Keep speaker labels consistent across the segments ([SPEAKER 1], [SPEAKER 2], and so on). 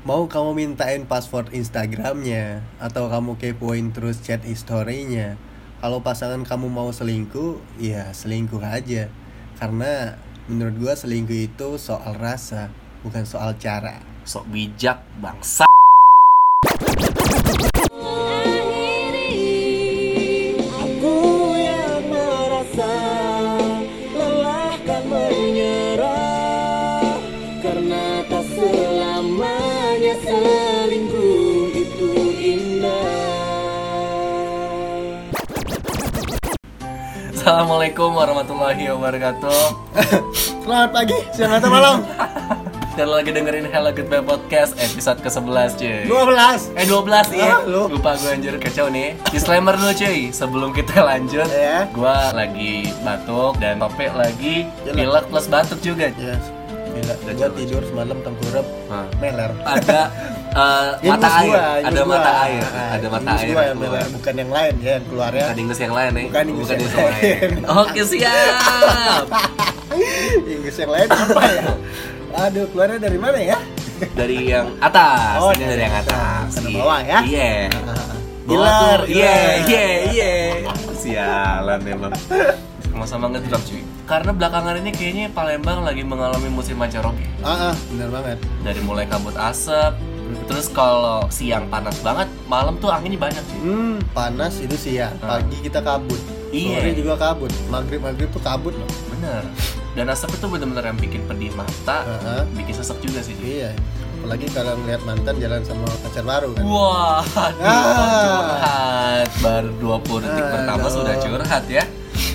[SPEAKER 1] Mau kamu mintain password Instagramnya Atau kamu kepoin terus chat historinya Kalau pasangan kamu mau selingkuh Ya selingkuh aja. Karena menurut gua selingkuh itu soal rasa Bukan soal cara.
[SPEAKER 2] Sok bijak bangsa. Warahmatullahi wabarakatuh.
[SPEAKER 1] Selamat pagi, siang atau malam.
[SPEAKER 2] Dan lagi dengerin Hello Goodbye Podcast episode ke-11 cuy.
[SPEAKER 1] 12
[SPEAKER 2] Eh 12 ya
[SPEAKER 1] Ah, lu.
[SPEAKER 2] Lupa gue anjir. Kacau nih. Disclaimer dulu cuy. Sebelum kita lanjut
[SPEAKER 1] Ya.
[SPEAKER 2] Gue lagi batuk Dan Tope lagi pilek plus batuk juga.
[SPEAKER 1] Yes, gila, gua tidur semalam tengkurap meler.
[SPEAKER 2] Ada eh,
[SPEAKER 1] Ingus
[SPEAKER 2] mata air.
[SPEAKER 1] gua,
[SPEAKER 2] Ada
[SPEAKER 1] gua.
[SPEAKER 2] mata air.
[SPEAKER 1] Ah,
[SPEAKER 2] Ada mata air
[SPEAKER 1] gua
[SPEAKER 2] yang
[SPEAKER 1] yang
[SPEAKER 2] keluar.
[SPEAKER 1] meler, bukan yang lain ya yang keluarnya.
[SPEAKER 2] Bukan ingus yang lain nih
[SPEAKER 1] Bukan ingus yang
[SPEAKER 2] ingus
[SPEAKER 1] lain.
[SPEAKER 2] Oke siap
[SPEAKER 1] Inggris yang lain apa ya? Aduh, keluarnya dari mana ya?
[SPEAKER 2] Dari yang atas.
[SPEAKER 1] Oh,
[SPEAKER 2] Ini dari yang
[SPEAKER 1] atas. Karena
[SPEAKER 2] Iya.
[SPEAKER 1] bawah ya?
[SPEAKER 2] Iya.
[SPEAKER 1] Gilar,
[SPEAKER 2] Iya iya iya. Sialan emang. Sama-sama ngedrop cuy Karena belakangan ini kayaknya Palembang lagi mengalami musim mancaroke
[SPEAKER 1] Ah, ah, benar banget.
[SPEAKER 2] Dari mulai kabut asap Terus kalau siang panas banget Malam tuh anginnya banyak cuy
[SPEAKER 1] Hmm, panas itu siang,
[SPEAKER 2] Ah.
[SPEAKER 1] pagi kita kabut.
[SPEAKER 2] Iya.
[SPEAKER 1] Sore juga kabut. Maghrib maghrib tuh kabut loh.
[SPEAKER 2] Bener Dan asap itu bener-bener yang bikin pedih mata
[SPEAKER 1] Ah, ah.
[SPEAKER 2] Bikin sesek juga sih
[SPEAKER 1] Iya. Apalagi kalau ngeliat mantan jalan sama pacar baru kan.
[SPEAKER 2] Wah, aduh,
[SPEAKER 1] Ah.
[SPEAKER 2] curhat Baru 20 detik
[SPEAKER 1] Aduh.
[SPEAKER 2] pertama sudah curhat ya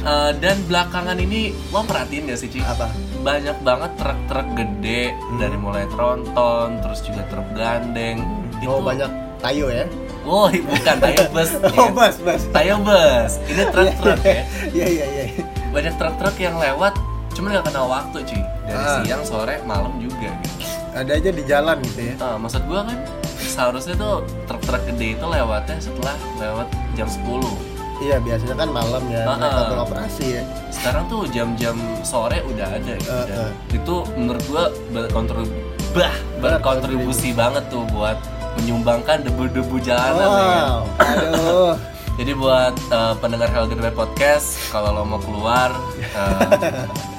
[SPEAKER 2] Eh, Dan belakangan ini, lo perhatiin gak sih Ci?
[SPEAKER 1] Apa?
[SPEAKER 2] Banyak banget truk-truk gede Dari mulai tronton, terus juga truk gandeng
[SPEAKER 1] Oh, banyak tayo ya.
[SPEAKER 2] Oh, bukan, tayo bus
[SPEAKER 1] Oh,
[SPEAKER 2] kan?
[SPEAKER 1] bus, bus.
[SPEAKER 2] Tayo bus, ini truk-truk ya
[SPEAKER 1] Iya, iya, iya.
[SPEAKER 2] Banyak truk-truk yang lewat Cuman gak kenal waktu cuy Dari
[SPEAKER 1] Ah.
[SPEAKER 2] siang, sore, malam juga gitu
[SPEAKER 1] Ada aja di jalan gitu ya.
[SPEAKER 2] Ah, maksud gua kan seharusnya tuh truk-truk gede itu lewatnya setelah lewat jam 10
[SPEAKER 1] Iya, biasanya kan malam ya,
[SPEAKER 2] Ah,
[SPEAKER 1] mereka beroperasi ya.
[SPEAKER 2] sekarang tuh jam-jam sore udah ada gitu.
[SPEAKER 1] Uh,
[SPEAKER 2] Dan
[SPEAKER 1] uh.
[SPEAKER 2] itu menurut gua berkontribusi bah berkontribusi banget tuh buat menyumbangkan debu-debu jalanan ya kan.
[SPEAKER 1] Wow, aduh.
[SPEAKER 2] Jadi buat uh, pendengar Hell Goodbye Podcast kalau lo mau keluar uh,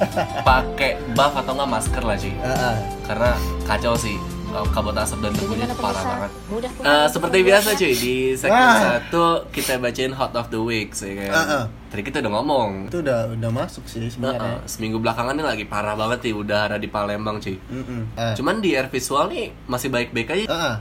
[SPEAKER 2] pakai buff atau enggak masker lah cuy
[SPEAKER 1] Ah, ah.
[SPEAKER 2] karena kacau sih uh, kabut asap dan debunya itu parah banget.
[SPEAKER 3] Mudah
[SPEAKER 2] Uh, seperti biasa cuy di segmen
[SPEAKER 1] Wah.
[SPEAKER 2] satu kita bacain hot of the week ya kan.
[SPEAKER 1] Ah, ah.
[SPEAKER 2] Tadi kita udah ngomong.
[SPEAKER 1] Itu udah udah masuk sih
[SPEAKER 2] Uh,
[SPEAKER 1] sebenarnya.
[SPEAKER 2] uh, seminggu belakangan ini lagi parah banget nih udara di Palembang cuy.
[SPEAKER 1] Mm-mm. Ah.
[SPEAKER 2] Cuman di air visual nih masih baik-baik aja.
[SPEAKER 1] Ah, ah.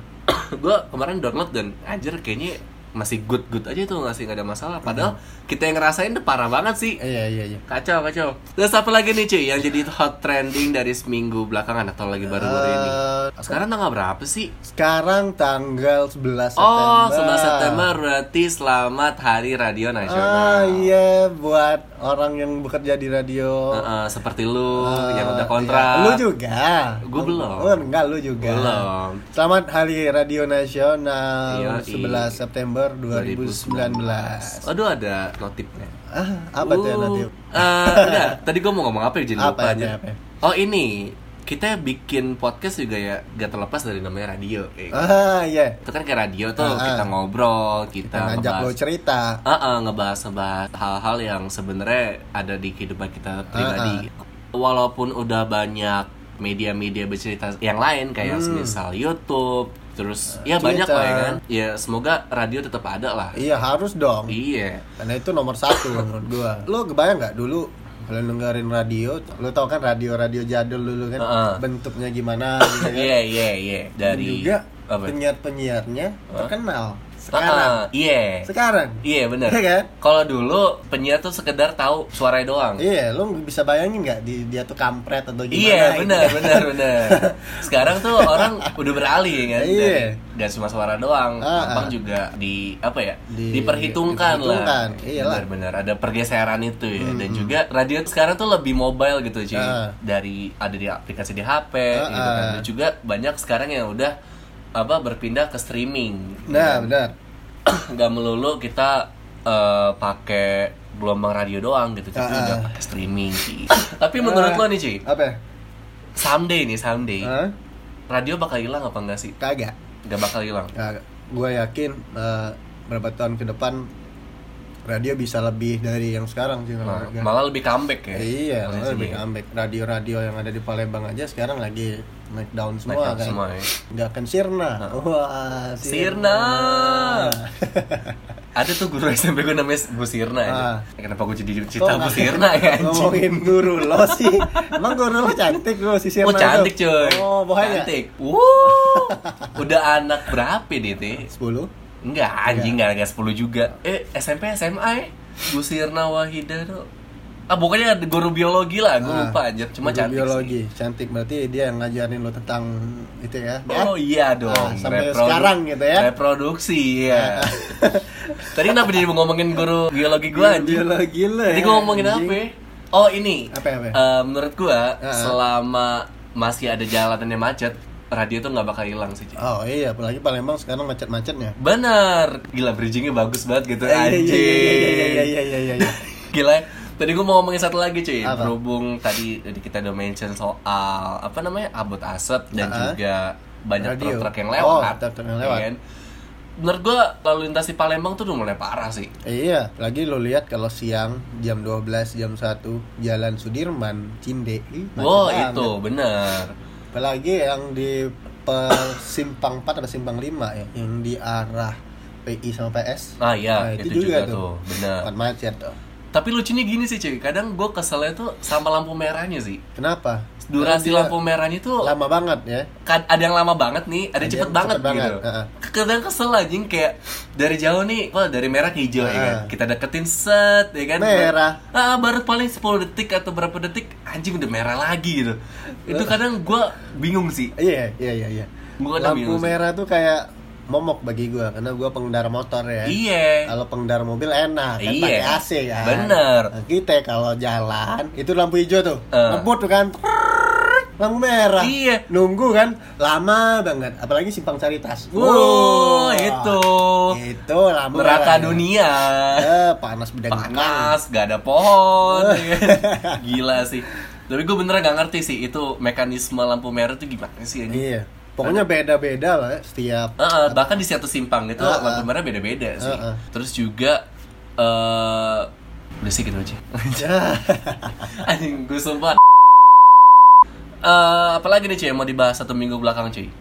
[SPEAKER 2] gue kemarin download dan anjir kayaknya masih good good aja tuh masih nggak ada masalah. Padahal kita yang ngerasain udah parah banget sih.
[SPEAKER 1] Iya, iya, iya.
[SPEAKER 2] Kacau kacau. Terus apa lagi nih cuy yang jadi hot trending dari seminggu belakangan atau lagi baru-baru ini?
[SPEAKER 1] Eh,
[SPEAKER 2] Sekarang tanggal berapa sih?
[SPEAKER 1] Sekarang tanggal 11 September.
[SPEAKER 2] Oh, 11 September berarti selamat Hari Radio
[SPEAKER 1] Ah,
[SPEAKER 2] Nasional.
[SPEAKER 1] iya buat orang yang bekerja di radio.
[SPEAKER 2] Heeh, seperti lu
[SPEAKER 1] Ah,
[SPEAKER 2] yang udah
[SPEAKER 1] iya.
[SPEAKER 2] kontrak.
[SPEAKER 1] Lu juga.
[SPEAKER 2] Gua belum.
[SPEAKER 1] Oh, enggak, lu juga.
[SPEAKER 2] Belum.
[SPEAKER 1] Selamat Hari Radio Nasional
[SPEAKER 2] Yoi.
[SPEAKER 1] 11 September 2019.
[SPEAKER 2] Aduh ada notifnya.
[SPEAKER 1] Ah, apa tuh yang nanti?
[SPEAKER 2] Uh, eh, enggak, tadi gua mau ngomong apa ya jadi
[SPEAKER 1] Apa,
[SPEAKER 2] lupa
[SPEAKER 1] apa,
[SPEAKER 2] aja.
[SPEAKER 1] apa?
[SPEAKER 2] Oh ini kita bikin podcast juga ya gak terlepas dari namanya radio. Eh.
[SPEAKER 1] Ah, iya.
[SPEAKER 2] Itu kan kayak radio tuh
[SPEAKER 1] Ah, ah.
[SPEAKER 2] kita ngobrol, kita,
[SPEAKER 1] Kita ngajak lo
[SPEAKER 2] ngebahas
[SPEAKER 1] cerita.
[SPEAKER 2] Ah, ah, ngebahas ngebahas hal-hal yang sebenarnya ada di kehidupan kita pribadi.
[SPEAKER 1] Ah,
[SPEAKER 2] Walaupun udah banyak media-media bercerita yang lain kayak
[SPEAKER 1] Hmm.
[SPEAKER 2] misal YouTube, terus ya
[SPEAKER 1] Twitter.
[SPEAKER 2] banyak lah ya kan. Ya semoga radio tetap ada lah.
[SPEAKER 1] Iya, harus dong.
[SPEAKER 2] Iya.
[SPEAKER 1] Karena itu nomor satu menurut gua. Lo kebayang nggak dulu kalau dengerin radio, lo tau kan radio-radio jadul dulu kan
[SPEAKER 2] Heeh.
[SPEAKER 1] bentuknya gimana gitu kan.
[SPEAKER 2] Iya, iya, iya.
[SPEAKER 1] Dan
[SPEAKER 2] Dari
[SPEAKER 1] juga
[SPEAKER 2] apa?
[SPEAKER 1] penyiar-penyiarnya terkenal. Sekarang.
[SPEAKER 2] iya.
[SPEAKER 1] Sekarang.
[SPEAKER 2] Iya bener
[SPEAKER 1] Iya kan?
[SPEAKER 2] Kalau dulu penyiar tuh sekedar tahu suaranya doang.
[SPEAKER 1] Iya, lo bisa bayangin nggak di dia tuh kampret atau gimana?
[SPEAKER 2] Iya
[SPEAKER 1] gitu.
[SPEAKER 2] benar benar benar. Sekarang tuh orang udah beralih kan.
[SPEAKER 1] Iya.
[SPEAKER 2] Dari- Gak cuma suara doang, tampang
[SPEAKER 1] ah.
[SPEAKER 2] juga di apa ya?
[SPEAKER 1] Di-
[SPEAKER 2] diperhitungkan,
[SPEAKER 1] diperhitungkan,
[SPEAKER 2] lah.
[SPEAKER 1] iyalah.
[SPEAKER 2] Benar-benar ada pergeseran itu ya. Dan
[SPEAKER 1] Hmm.
[SPEAKER 2] juga radio sekarang tuh lebih mobile gitu cuy.
[SPEAKER 1] Ah.
[SPEAKER 2] Dari ada di aplikasi di HP
[SPEAKER 1] Ah,
[SPEAKER 2] gitu kan. Dan juga banyak sekarang yang udah apa berpindah ke streaming.
[SPEAKER 1] Nah, benar.
[SPEAKER 2] nggak melulu kita eh, pakai gelombang radio doang gitu tapi
[SPEAKER 1] Ah,
[SPEAKER 2] udah
[SPEAKER 1] ah.
[SPEAKER 2] pakai streaming sih tapi menurut
[SPEAKER 1] Ah.
[SPEAKER 2] lo nih cuy
[SPEAKER 1] Apa?
[SPEAKER 2] someday nih someday
[SPEAKER 1] Hah?
[SPEAKER 2] radio bakal hilang apa enggak sih?
[SPEAKER 1] kagak
[SPEAKER 2] Gak bakal hilang.
[SPEAKER 1] gue yakin eh, beberapa tahun ke depan radio bisa lebih dari yang sekarang sih kalau
[SPEAKER 2] Nah, malah lebih comeback ya.
[SPEAKER 1] iya malah lebih comeback radio-radio yang ada di Palembang aja sekarang lagi naik down
[SPEAKER 2] Naik
[SPEAKER 1] semua kan
[SPEAKER 2] semua ya.
[SPEAKER 1] nggak akan sirna wah
[SPEAKER 2] Sirna. Ada tuh guru SMP gue namanya Bu Sirna aja.
[SPEAKER 1] Ah.
[SPEAKER 2] Kenapa gue jadi cerita Bu Sirna ya anjing?
[SPEAKER 1] ngomongin guru lo sih emang guru lo cantik lo si Sirna
[SPEAKER 2] Oh cantik
[SPEAKER 1] itu?
[SPEAKER 2] cuy.
[SPEAKER 1] oh bohong ya
[SPEAKER 2] Cantik. Wuh. Udah anak berapa dia teh?
[SPEAKER 1] 10
[SPEAKER 2] Enggak, anjing enggak enggak 10 juga. Eh, SMP SMA ya? Bu Sirna Wahida tuh. Ah, pokoknya ada guru biologi lah, gue
[SPEAKER 1] Ah,
[SPEAKER 2] lupa anjir. Cuma
[SPEAKER 1] guru
[SPEAKER 2] cantik
[SPEAKER 1] biologi cantik berarti dia yang ngajarin lo tentang itu ya
[SPEAKER 2] sih. Oh iya dong.
[SPEAKER 1] Ah, sampai
[SPEAKER 2] Reprodu-
[SPEAKER 1] sekarang gitu ya.
[SPEAKER 2] Reproduksi, ya. Tadi kenapa jadi ngomongin guru biologi gue anjing?
[SPEAKER 1] biologi lo
[SPEAKER 2] Tadi
[SPEAKER 1] ya,
[SPEAKER 2] gue ngomongin
[SPEAKER 1] anjing.
[SPEAKER 2] apa? ya? Oh ini.
[SPEAKER 1] Apa, apa?
[SPEAKER 2] Eh, menurut gue
[SPEAKER 1] Ah.
[SPEAKER 2] selama masih ada jalanan yang macet, radio tuh nggak bakal hilang sih. Ci.
[SPEAKER 1] Oh iya, apalagi Palembang sekarang macet-macetnya.
[SPEAKER 2] Bener, gila bridgingnya bagus banget gitu
[SPEAKER 1] Eh, iya,
[SPEAKER 2] anjing.
[SPEAKER 1] iya, iya, iya, iya, iya, iya, iya.
[SPEAKER 2] Gila. Tadi gue mau ngomongin satu lagi cuy.
[SPEAKER 1] Apa?
[SPEAKER 2] Berhubung tadi kita udah mention soal apa namanya abot asap dan
[SPEAKER 1] Ah.
[SPEAKER 2] juga banyak truk-truk yang
[SPEAKER 1] Oh,
[SPEAKER 2] lewat.
[SPEAKER 1] truk-truk yang
[SPEAKER 2] ya
[SPEAKER 1] lewat.
[SPEAKER 2] kan? Menurut gue lalu lintas di Palembang tuh udah mulai parah sih.
[SPEAKER 1] Iya, lagi lo lihat kalau siang jam 12, jam 1 Jalan Sudirman, Cinde. Ih, macet
[SPEAKER 2] Wow
[SPEAKER 1] banget.
[SPEAKER 2] itu bener.
[SPEAKER 1] Apalagi yang di per- simpang 4 atau simpang 5 ya, yang di arah PI sama PS.
[SPEAKER 2] Ah iya
[SPEAKER 1] Nah,
[SPEAKER 2] itu, juga, tuh, bener.
[SPEAKER 1] Bukan macet tuh.
[SPEAKER 2] Tapi lucunya gini sih cuy, kadang gue keselnya tuh sama lampu merahnya sih.
[SPEAKER 1] Kenapa?
[SPEAKER 2] Durasi
[SPEAKER 1] dia
[SPEAKER 2] lampu merahnya tuh
[SPEAKER 1] lama banget ya.
[SPEAKER 2] kan ada yang lama banget nih, ada,
[SPEAKER 1] Ada
[SPEAKER 2] cepet
[SPEAKER 1] yang
[SPEAKER 2] banget
[SPEAKER 1] cepet banget,
[SPEAKER 2] gitu.
[SPEAKER 1] heeh.
[SPEAKER 2] Kadang kesel anjing kayak dari jauh nih, wah dari merah ke hijau ya kan. Kita deketin set ya kan.
[SPEAKER 1] Merah.
[SPEAKER 2] Ah, baru paling 10 detik atau berapa detik anjing udah merah lagi gitu. Itu kadang gua bingung sih.
[SPEAKER 1] Iya, iya, iya, iya. Lampu
[SPEAKER 2] bingung sih.
[SPEAKER 1] merah tuh kayak momok bagi gua karena gua pengendara motor ya.
[SPEAKER 2] Iya.
[SPEAKER 1] Kalau pengendara mobil enak kan
[SPEAKER 2] Iya.
[SPEAKER 1] pakai AC kan.
[SPEAKER 2] Bener.
[SPEAKER 1] Nah, kita kalau jalan itu lampu hijau tuh.
[SPEAKER 2] Eh.
[SPEAKER 1] Ngebut tuh kan. Lampu merah.
[SPEAKER 2] Iya.
[SPEAKER 1] Nunggu kan lama banget apalagi simpang Caritas.
[SPEAKER 2] Wow,
[SPEAKER 1] Wah,
[SPEAKER 2] itu.
[SPEAKER 1] Itu lampu
[SPEAKER 2] Neraka
[SPEAKER 1] merah.
[SPEAKER 2] dunia.
[SPEAKER 1] Eh, panas bedang
[SPEAKER 2] Panas, gak ada pohon. ya? Gila sih. Tapi gue beneran gak ngerti sih itu mekanisme lampu merah itu gimana sih ini.
[SPEAKER 1] Iya. Pokoknya beda-beda lah ya, setiap
[SPEAKER 2] Heeh, bahkan di satu simpang itu
[SPEAKER 1] Heeh.
[SPEAKER 2] lampu merah beda-beda sih.
[SPEAKER 1] Heeh.
[SPEAKER 2] Terus juga eh udah sih gitu aja. Anjing gue sumpah. Eh apalagi nih cuy yang mau dibahas satu minggu belakang cuy.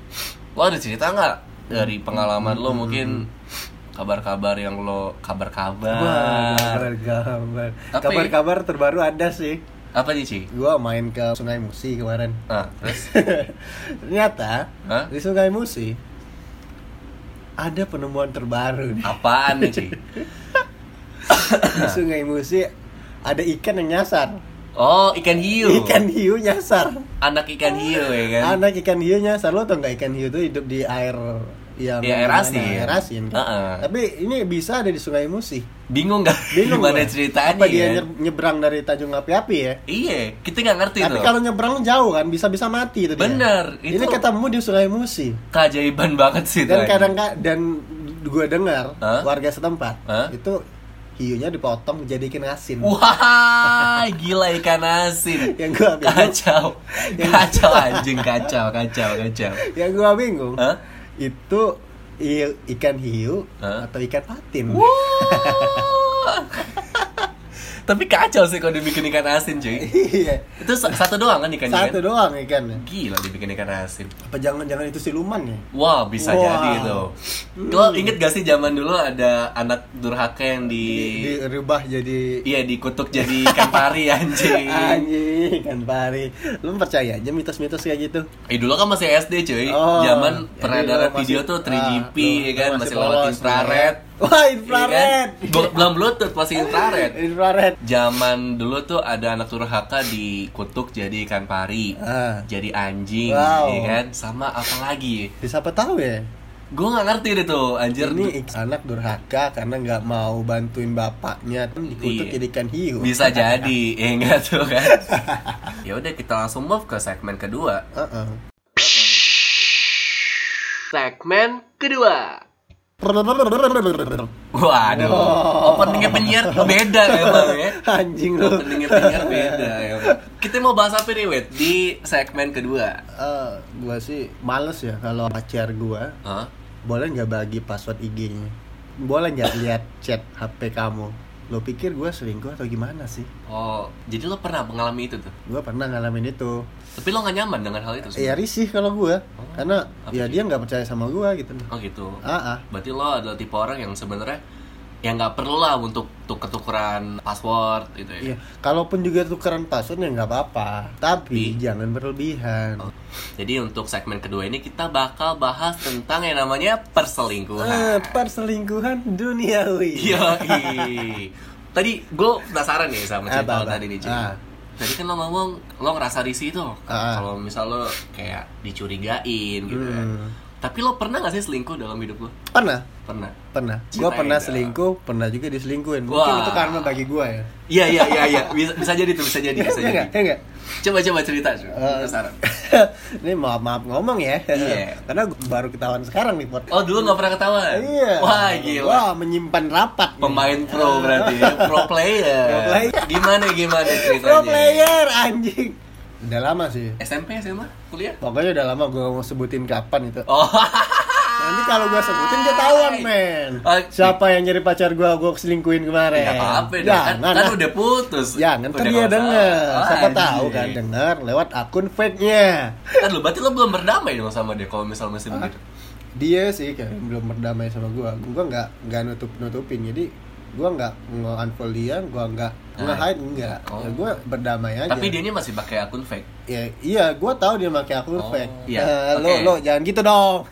[SPEAKER 2] Lo ada cerita nggak dari pengalaman lo mungkin kabar-kabar yang lo kabar-kabar.
[SPEAKER 1] Kabar-kabar. Kabar-kabar terbaru ada sih.
[SPEAKER 2] Apa nih cuy?
[SPEAKER 1] Gua main ke Sungai Musi kemarin.
[SPEAKER 2] Ah, terus
[SPEAKER 1] Ternyata
[SPEAKER 2] Hah?
[SPEAKER 1] di Sungai Musi ada penemuan terbaru nih.
[SPEAKER 2] apaan nih cuy?
[SPEAKER 1] Di Sungai Musi ada ikan yang nyasar.
[SPEAKER 2] Oh, ikan hiu.
[SPEAKER 1] Ikan hiu nyasar.
[SPEAKER 2] Anak ikan hiu ya kan?
[SPEAKER 1] Anak ikan hiu nyasar. Lo tau nggak ikan hiu itu hidup di air yang
[SPEAKER 2] Iya, air asin.
[SPEAKER 1] Air asin kan?
[SPEAKER 2] Heeh.
[SPEAKER 1] Tapi ini bisa ada di Sungai Musi.
[SPEAKER 2] Bingung gak?
[SPEAKER 1] Bingung
[SPEAKER 2] Gimana ceritanya
[SPEAKER 1] Apa dia
[SPEAKER 2] ya?
[SPEAKER 1] nye- nyebrang dari Tanjung Api-Api ya?
[SPEAKER 2] Iya, kita nggak ngerti
[SPEAKER 1] Tapi kalau nyebrang jauh kan bisa-bisa mati itu dia.
[SPEAKER 2] Bener,
[SPEAKER 1] Ini
[SPEAKER 2] itu-
[SPEAKER 1] ketemu di Sungai Musi.
[SPEAKER 2] Keajaiban banget sih
[SPEAKER 1] Dan
[SPEAKER 2] itu,
[SPEAKER 1] kadang dan gue dengar
[SPEAKER 2] Hah?
[SPEAKER 1] warga setempat
[SPEAKER 2] Hah?
[SPEAKER 1] itu hiunya dipotong jadi ikan asin.
[SPEAKER 2] Wah, gila ikan asin.
[SPEAKER 1] Yang gua bingung,
[SPEAKER 2] Kacau, kacau anjing, kacau, kacau, kacau.
[SPEAKER 1] yang gua bingung
[SPEAKER 2] Hah?
[SPEAKER 1] Itu ikan hiu atau ikan patin.
[SPEAKER 2] Wah. Tapi kacau sih kalau dibikin ikan asin, cuy.
[SPEAKER 1] Iya.
[SPEAKER 2] Itu sa- satu doang kan ikannya
[SPEAKER 1] Satu
[SPEAKER 2] kan?
[SPEAKER 1] doang ikannya.
[SPEAKER 2] Gila dibikin ikan asin.
[SPEAKER 1] Apa jangan-jangan itu siluman ya?
[SPEAKER 2] Wah, bisa
[SPEAKER 1] Wah.
[SPEAKER 2] jadi itu. Lo inget gak sih zaman dulu ada anak durhaka yang di,
[SPEAKER 1] Dirubah jadi
[SPEAKER 2] iya dikutuk jadi ikan pari anjing.
[SPEAKER 1] anjing ikan pari. Lu percaya aja mitos-mitos kayak gitu?
[SPEAKER 2] Eh dulu kan masih SD cuy.
[SPEAKER 1] Oh,
[SPEAKER 2] Zaman peredaran
[SPEAKER 1] lo masih-
[SPEAKER 2] video tuh 3GP
[SPEAKER 1] ah,
[SPEAKER 2] ya kan masih
[SPEAKER 1] masih
[SPEAKER 2] lewat infrared.
[SPEAKER 1] Wah,
[SPEAKER 2] Iya
[SPEAKER 1] infrared.
[SPEAKER 2] kan? Bel- Belum bluetooth masih infrared.
[SPEAKER 1] infrared.
[SPEAKER 2] Zaman dulu tuh ada anak durhaka dikutuk jadi ikan pari.
[SPEAKER 1] Ah.
[SPEAKER 2] Jadi anjing,
[SPEAKER 1] Wow.
[SPEAKER 2] ya kan? Sama apa lagi?
[SPEAKER 1] Ya, Siapa tahu ya?
[SPEAKER 2] Gue nggak ngerti deh tuh, anjir.
[SPEAKER 1] Ini anak durhaka karena nggak mau bantuin bapaknya dikutuk
[SPEAKER 2] Iya.
[SPEAKER 1] jadi ikan hiu.
[SPEAKER 2] bisa jadi, ya enggak tuh kan? ya udah kita langsung move ke segmen kedua.
[SPEAKER 1] Heeh.
[SPEAKER 2] Segmen kedua. Waduh,
[SPEAKER 1] Oh.
[SPEAKER 2] openingnya penyiar beda emang ya.
[SPEAKER 1] Anjing lu.
[SPEAKER 2] Openingnya penyiar beda ya. Kita mau bahas apa nih, Wet? Di segmen kedua.
[SPEAKER 1] Eh, gua sih males ya kalau pacar gua
[SPEAKER 2] Hah?
[SPEAKER 1] boleh nggak bagi password IG-nya boleh nggak lihat chat HP kamu lo pikir gua selingkuh atau gimana sih
[SPEAKER 2] Oh, jadi lo pernah mengalami itu tuh?
[SPEAKER 1] gua pernah ngalamin itu
[SPEAKER 2] Tapi lo gak nyaman dengan hal itu sih?
[SPEAKER 1] ya risih kalau gua
[SPEAKER 2] Oh,
[SPEAKER 1] karena ya
[SPEAKER 2] sih?
[SPEAKER 1] dia nggak percaya sama gua gitu
[SPEAKER 2] Oh gitu.
[SPEAKER 1] ah ah
[SPEAKER 2] Berarti lo adalah tipe orang yang sebenarnya yang nggak perlu lah untuk tuker-tukeran password gitu ya.
[SPEAKER 1] Iya, kalaupun juga tukeran password ya nggak apa-apa, tapi
[SPEAKER 2] Tapi-
[SPEAKER 1] jangan berlebihan.
[SPEAKER 2] Oh. Jadi untuk segmen kedua ini kita bakal bahas tentang yang namanya perselingkuhan.
[SPEAKER 1] perselingkuhan duniawi.
[SPEAKER 2] Iya. Tadi gue penasaran nih sama cerita lo tadi nih, Cik.
[SPEAKER 1] Ah.
[SPEAKER 2] Tadi kan lo ngomong lo ngerasa risih tuh
[SPEAKER 1] Ah.
[SPEAKER 2] kalau misal lo kayak dicurigain gitu kan. Tapi lo pernah gak sih selingkuh dalam hidup lo?
[SPEAKER 1] Pernah,
[SPEAKER 2] Pernah.
[SPEAKER 1] pernah. Gua pernah selingkuh, pernah juga diselingkuhin. Mungkin
[SPEAKER 2] Wah.
[SPEAKER 1] itu karma bagi gua ya.
[SPEAKER 2] Iya iya iya iya bisa, bisa jadi tuh bisa jadi bisa
[SPEAKER 1] Iya
[SPEAKER 2] jadi.
[SPEAKER 1] nggak? Iya nggak?
[SPEAKER 2] Coba coba cerita Penasaran.
[SPEAKER 1] Ini maaf maaf ngomong ya.
[SPEAKER 2] Iya.
[SPEAKER 1] Karena gua baru ketahuan sekarang nih, Pot.
[SPEAKER 2] Oh dulu nggak pernah ketahuan?
[SPEAKER 1] Iya.
[SPEAKER 2] Wah gila.
[SPEAKER 1] Wah, menyimpan rapat. nih.
[SPEAKER 2] Pemain pro berarti ya, pro player.
[SPEAKER 1] Pro player.
[SPEAKER 2] Gimana gimana ceritanya?
[SPEAKER 1] Pro player anjing. Udah lama sih.
[SPEAKER 2] SMP SMA kuliah?
[SPEAKER 1] Pokoknya udah lama gua mau sebutin kapan itu.
[SPEAKER 2] Oh.
[SPEAKER 1] Nanti kalau gua sebutin ketahuan, men.
[SPEAKER 2] Oh,
[SPEAKER 1] Siapa yang jadi pacar gua gua selingkuhin kemarin?
[SPEAKER 2] Ya apa dong, kan, kan
[SPEAKER 1] ah.
[SPEAKER 2] udah putus.
[SPEAKER 1] Jangan,
[SPEAKER 2] Udah
[SPEAKER 1] ntar dia denger.
[SPEAKER 2] Oh,
[SPEAKER 1] Siapa tahu kan denger lewat akun fake-nya.
[SPEAKER 2] Kan lu berarti lo belum berdamai dong sama dia kalau misal masih begitu.
[SPEAKER 1] Dia sih kayak belum berdamai sama gua. Gua nggak nggak nutup nutupin. Jadi gua nggak nge-unfollow dia, gua nggak
[SPEAKER 2] Nah.
[SPEAKER 1] nge-hide enggak.
[SPEAKER 2] Oh.
[SPEAKER 1] Ya gua berdamai aja.
[SPEAKER 2] Tapi dia ini masih pakai akun fake.
[SPEAKER 1] ya iya, gua tahu dia pakai akun
[SPEAKER 2] Oh,
[SPEAKER 1] fake.
[SPEAKER 2] iya.
[SPEAKER 1] Eh, Lo
[SPEAKER 2] Oke.
[SPEAKER 1] lo jangan gitu dong.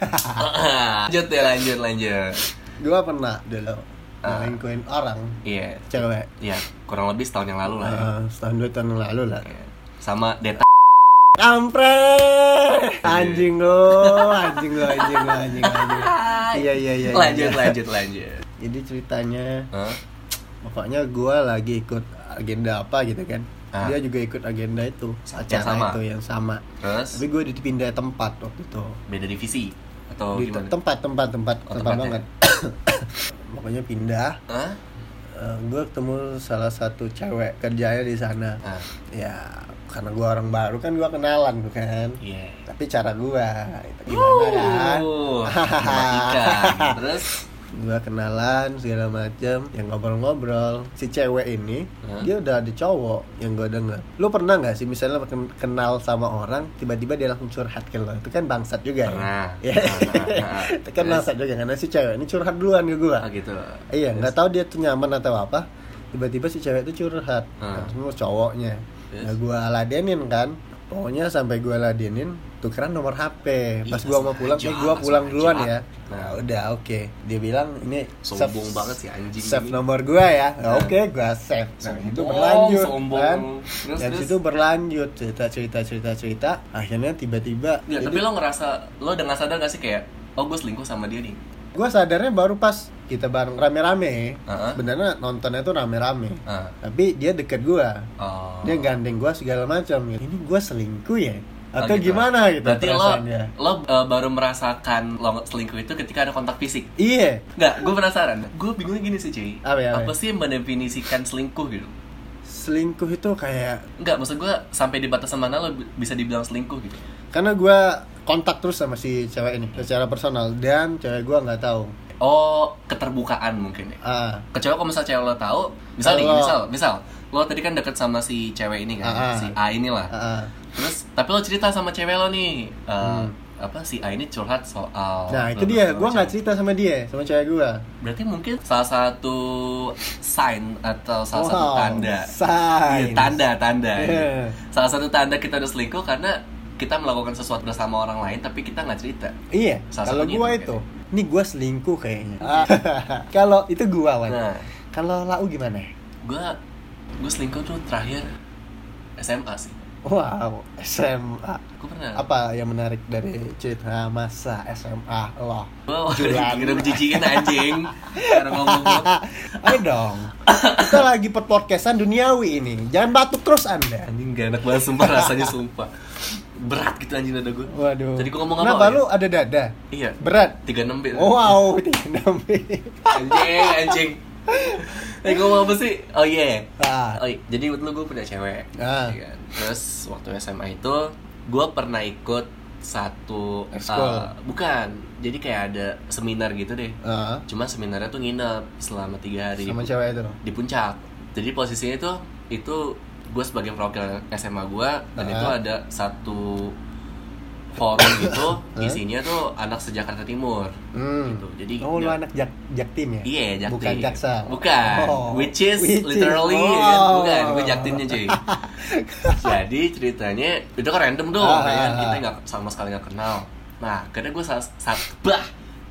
[SPEAKER 2] lanjut ya lanjut lanjut.
[SPEAKER 1] gua pernah dulu ngelingkuhin orang
[SPEAKER 2] Iya.
[SPEAKER 1] cewek.
[SPEAKER 2] Iya, kurang lebih setahun yang lalu lah ya.
[SPEAKER 1] Eh, setahun dua tahun yang lalu lah.
[SPEAKER 2] Iya. Sama Deta.
[SPEAKER 1] Kampret, anjing lo, anjing lo, anjing lo, anjing, anjing. Iya iya iya.
[SPEAKER 2] lanjut
[SPEAKER 1] iya.
[SPEAKER 2] lanjut lanjut.
[SPEAKER 1] Jadi ceritanya,
[SPEAKER 2] Hah?
[SPEAKER 1] pokoknya gue lagi ikut agenda apa gitu kan.
[SPEAKER 2] Ah.
[SPEAKER 1] Dia juga ikut agenda itu,
[SPEAKER 2] Yang
[SPEAKER 1] acara
[SPEAKER 2] sama.
[SPEAKER 1] itu yang sama.
[SPEAKER 2] Terus
[SPEAKER 1] Tapi gue dipindah tempat waktu itu.
[SPEAKER 2] beda divisi atau
[SPEAKER 1] Di
[SPEAKER 2] gimana?
[SPEAKER 1] tempat tempat tempat
[SPEAKER 2] Oh,
[SPEAKER 1] tempat banget. pokoknya pindah.
[SPEAKER 2] Hah?
[SPEAKER 1] gue ketemu salah satu cewek kerjanya di sana.
[SPEAKER 2] Ah,
[SPEAKER 1] Ya karena gue orang baru kan gue kenalan tuh kan.
[SPEAKER 2] iya.
[SPEAKER 1] tapi cara itu gimana kan
[SPEAKER 2] Uh, matematika. Terus
[SPEAKER 1] gua kenalan segala macam yang ngobrol-ngobrol si cewek ini
[SPEAKER 2] Hah?
[SPEAKER 1] dia udah ada cowok yang gua denger lu pernah nggak sih misalnya ken- kenal sama orang tiba-tiba dia langsung curhat ke lo itu kan bangsat juga
[SPEAKER 2] Pernah.
[SPEAKER 1] ya
[SPEAKER 2] Pernah, pernah.
[SPEAKER 1] itu kan
[SPEAKER 2] Terus?
[SPEAKER 1] bangsat juga karena si cewek ini curhat duluan ke gua
[SPEAKER 2] ah gitu.
[SPEAKER 1] iya nggak tahu dia tuh nyaman atau apa tiba-tiba si cewek itu curhat
[SPEAKER 2] Hmm.
[SPEAKER 1] semua cowoknya
[SPEAKER 2] Terus?
[SPEAKER 1] nah gua ladenin kan pokoknya sampai gua ladenin tukeran nomor HP pas gua mau pulang
[SPEAKER 2] langsung
[SPEAKER 1] eh gua pulang duluan ya
[SPEAKER 2] Nah.
[SPEAKER 1] udah oke dia bilang ini
[SPEAKER 2] Sombong banget sih anjing
[SPEAKER 1] save
[SPEAKER 2] ini.
[SPEAKER 1] nomor gua ya Nah,
[SPEAKER 2] Nah.
[SPEAKER 1] oke gua save nah,
[SPEAKER 2] Sombong,
[SPEAKER 1] itu berlanjut
[SPEAKER 2] sombong.
[SPEAKER 1] kan dan situ berlanjut cerita cerita cerita cerita akhirnya tiba-tiba
[SPEAKER 2] Ya, tapi lo ngerasa lo dengan sadar gak sih kayak oh gue selingkuh sama dia nih.
[SPEAKER 1] Gue sadarnya baru pas kita bareng rame-rame
[SPEAKER 2] Heeh.
[SPEAKER 1] sebenarnya nontonnya tuh rame-rame
[SPEAKER 2] Ah.
[SPEAKER 1] tapi dia deket gua
[SPEAKER 2] Oh.
[SPEAKER 1] dia gandeng gua segala macam gitu. ini gua selingkuh ya
[SPEAKER 2] Oh,
[SPEAKER 1] atau
[SPEAKER 2] gitu.
[SPEAKER 1] gimana gitu
[SPEAKER 2] Berarti lo lo uh, baru merasakan lo selingkuh itu ketika ada kontak fisik.
[SPEAKER 1] iya
[SPEAKER 2] Enggak, gue penasaran. Gue bingungnya gini sih, cuy.
[SPEAKER 1] Apa ya, apa ya?
[SPEAKER 2] sih yang mendefinisikan selingkuh gitu?
[SPEAKER 1] selingkuh itu kayak
[SPEAKER 2] Enggak, maksud gue sampai di batasan mana lo bi- bisa dibilang selingkuh gitu?
[SPEAKER 1] karena gua kontak terus sama si cewek ini secara personal dan cewek gua nggak tahu
[SPEAKER 2] Oh, keterbukaan mungkin ya.
[SPEAKER 1] ah
[SPEAKER 2] Kecuali kalau misal cewek lo tahu, misal nih, misal, misal lo tadi kan deket sama si cewek ini kan,
[SPEAKER 1] Ah, ah.
[SPEAKER 2] si A inilah.
[SPEAKER 1] ah, ah.
[SPEAKER 2] Terus, tapi lo cerita sama cewek lo nih, eh,
[SPEAKER 1] Hmm.
[SPEAKER 2] apa si A ini curhat soal.
[SPEAKER 1] nah itu dia
[SPEAKER 2] macam.
[SPEAKER 1] nggak cerita sama dia sama cewek gua
[SPEAKER 2] Berarti mungkin salah satu sign atau salah satu
[SPEAKER 1] Wow,
[SPEAKER 2] tanda.
[SPEAKER 1] signs.
[SPEAKER 2] Iya, tanda, tanda.
[SPEAKER 1] Yeah.
[SPEAKER 2] Salah satu tanda kita udah selingkuh karena kita melakukan sesuatu bersama orang lain tapi kita nggak cerita.
[SPEAKER 1] iya
[SPEAKER 2] Salah
[SPEAKER 1] kalau gua
[SPEAKER 2] itu
[SPEAKER 1] itu ini gua selingkuh kayaknya Ah. kalau itu gua Wan
[SPEAKER 2] Nah,
[SPEAKER 1] kalau lau gimana
[SPEAKER 2] gue gue selingkuh tuh terakhir SMA sih.
[SPEAKER 1] wow SMA
[SPEAKER 2] Gue pernah.
[SPEAKER 1] apa yang menarik dari cerita masa SMA lo?
[SPEAKER 2] Gue
[SPEAKER 1] Jualan.
[SPEAKER 2] kira bejijingin anjing. Karena ngomong gue.
[SPEAKER 1] Ayo dong. Kita lagi podcastan duniawi ini. Jangan batuk terus Anda.
[SPEAKER 2] Anjing gak enak banget sumpah rasanya sumpah. Berat gitu anjing dada gue
[SPEAKER 1] Waduh.
[SPEAKER 2] Tadi gua ngomong apa,
[SPEAKER 1] Kenapa
[SPEAKER 2] ya?
[SPEAKER 1] lu ada dada?
[SPEAKER 2] iya
[SPEAKER 1] Berat.
[SPEAKER 2] 36 bit
[SPEAKER 1] Oh, wow, tiga enam
[SPEAKER 2] anjing anjing Eh gue ngomong apa sih? Oh iya
[SPEAKER 1] Ah.
[SPEAKER 2] Oh iya, jadi dulu gue punya cewek
[SPEAKER 1] Ah.
[SPEAKER 2] iya kan? Terus waktu SMA itu Gue pernah ikut satu uh, Bukan Jadi kayak ada seminar gitu deh
[SPEAKER 1] Ah,
[SPEAKER 2] Cuma seminarnya tuh nginep selama tiga hari
[SPEAKER 1] sama cewek itu.
[SPEAKER 2] di puncak Jadi posisinya tuh Itu gue sebagai perwakilan SMA gue Dan
[SPEAKER 1] Ah.
[SPEAKER 2] itu ada satu forum gitu
[SPEAKER 1] Ah.
[SPEAKER 2] Isinya tuh anak sejakarta Timur
[SPEAKER 1] Hmm.
[SPEAKER 2] gitu. Jadi
[SPEAKER 1] Oh, lu
[SPEAKER 2] ya-
[SPEAKER 1] anak jak jaktim ya?
[SPEAKER 2] Iya, jaktim.
[SPEAKER 1] Bukan jaksa.
[SPEAKER 2] Bukan.
[SPEAKER 1] Oh.
[SPEAKER 2] Which is
[SPEAKER 1] Which is-
[SPEAKER 2] literally
[SPEAKER 1] oh.
[SPEAKER 2] kan? bukan, gue jaktimnya cuy. Jadi ceritanya itu kan random dong,
[SPEAKER 1] Ah,
[SPEAKER 2] ya kan?
[SPEAKER 1] ah,
[SPEAKER 2] kita
[SPEAKER 1] ah.
[SPEAKER 2] nggak sama sekali nggak kenal. Nah, karena gue saat, saat bah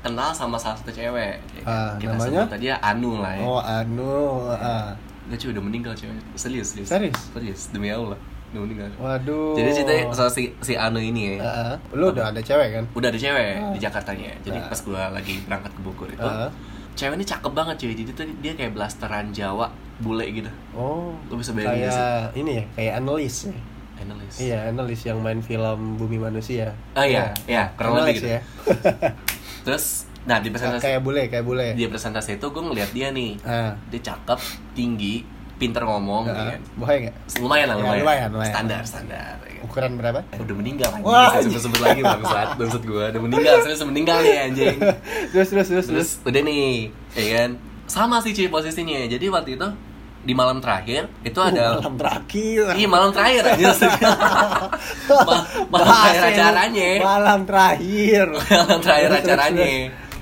[SPEAKER 2] kenal sama salah satu cewek. ya?
[SPEAKER 1] Ah,
[SPEAKER 2] kita
[SPEAKER 1] namanya?
[SPEAKER 2] sebut aja Anu lah ya.
[SPEAKER 1] Oh, anu. ah.
[SPEAKER 2] Gak cuy udah meninggal cewek. Serius, serius.
[SPEAKER 1] Serius?
[SPEAKER 2] Serius, demi Allah. Udah meninggal.
[SPEAKER 1] Waduh.
[SPEAKER 2] Jadi ceritanya soal si, si Anu ini ya.
[SPEAKER 1] Ah, ah. Lu udah ada cewek kan?
[SPEAKER 2] Udah ada cewek
[SPEAKER 1] Ah.
[SPEAKER 2] di Jakartanya. Jadi
[SPEAKER 1] Ah.
[SPEAKER 2] pas gue lagi berangkat ke Bogor itu,
[SPEAKER 1] Ah.
[SPEAKER 2] cewek ini cakep banget cuy. Jadi tuh dia kayak blasteran Jawa, bule gitu.
[SPEAKER 1] Oh.
[SPEAKER 2] Lu bisa bayangin gak sih?
[SPEAKER 1] Kayak ini ya, kayak analis ya.
[SPEAKER 2] Analis.
[SPEAKER 1] Iya, analis yang main film Bumi Manusia.
[SPEAKER 2] Oh iya, iya, kurang lebih
[SPEAKER 1] Analis
[SPEAKER 2] gitu.
[SPEAKER 1] ya.
[SPEAKER 2] Terus, nah di presentasi
[SPEAKER 1] kayak bule, kayak bule.
[SPEAKER 2] di presentasi itu gue ngeliat dia nih,
[SPEAKER 1] Ah.
[SPEAKER 2] dia cakep, tinggi, pinter ngomong, ya kan?
[SPEAKER 1] Bohong nggak?
[SPEAKER 2] lumayan lah,
[SPEAKER 1] Ya,
[SPEAKER 2] lumayan.
[SPEAKER 1] lumayan, lumayan.
[SPEAKER 2] Standar, standar. ya kan?
[SPEAKER 1] Ukuran berapa?
[SPEAKER 2] Udah meninggal
[SPEAKER 1] Wah,
[SPEAKER 2] Saya sebut-sebut lagi bangsat, bangsat gue, udah meninggal, serius meninggal nih anjing.
[SPEAKER 1] terus terus terus terus.
[SPEAKER 2] Udah nih, ya kan? Sama sih cuy posisinya. Jadi waktu itu di malam terakhir itu ada
[SPEAKER 1] malam terakhir.
[SPEAKER 2] Iya malam terakhir aja Ma- malam terakhir acaranya.
[SPEAKER 1] Malam terakhir.
[SPEAKER 2] malam terakhir acaranya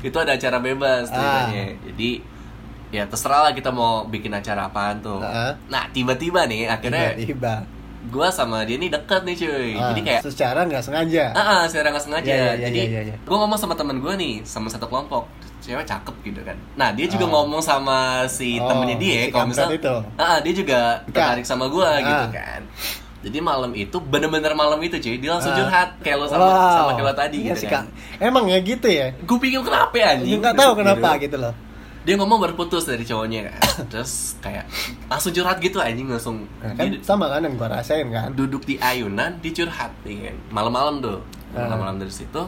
[SPEAKER 2] itu ada acara bebas
[SPEAKER 1] Ah.
[SPEAKER 2] ceritanya jadi ya terserah lah kita mau bikin acara apaan tuh
[SPEAKER 1] Ah.
[SPEAKER 2] nah tiba-tiba nih akhirnya
[SPEAKER 1] Tiba-tiba.
[SPEAKER 2] gue sama dia nih deket nih cuy
[SPEAKER 1] Ah,
[SPEAKER 2] jadi kayak
[SPEAKER 1] secara nggak sengaja.
[SPEAKER 2] ah ah, secara nggak sengaja
[SPEAKER 1] Iya, iya, iya,
[SPEAKER 2] jadi
[SPEAKER 1] iya, iya.
[SPEAKER 2] gue ngomong sama temen gue nih sama satu kelompok cewek cakep gitu kan nah dia juga
[SPEAKER 1] Ah.
[SPEAKER 2] ngomong sama si
[SPEAKER 1] Oh,
[SPEAKER 2] temennya dia
[SPEAKER 1] si
[SPEAKER 2] kalau misal ah ah, dia juga tertarik sama gue gitu
[SPEAKER 1] Ah.
[SPEAKER 2] kan jadi malam itu bener-bener malam itu cuy dia langsung
[SPEAKER 1] Ah.
[SPEAKER 2] curhat kayak lo sama
[SPEAKER 1] Wow.
[SPEAKER 2] sama kayak lo tadi
[SPEAKER 1] Iya
[SPEAKER 2] gitu
[SPEAKER 1] sih,
[SPEAKER 2] kan
[SPEAKER 1] Kak. Emang ya gitu ya?
[SPEAKER 2] gue bingung kenapa ya anjing
[SPEAKER 1] Nggak tahu
[SPEAKER 2] Gitu.
[SPEAKER 1] kenapa gitu loh.
[SPEAKER 2] dia ngomong baru putus dari cowoknya kan terus kayak langsung curhat gitu anjing langsung
[SPEAKER 1] Nah, kan
[SPEAKER 2] dia
[SPEAKER 1] sama kan yang gua rasain kan.
[SPEAKER 2] duduk di ayunan dicurhat ya kan malam-malam tuh
[SPEAKER 1] Ah.
[SPEAKER 2] malam-malam dari situ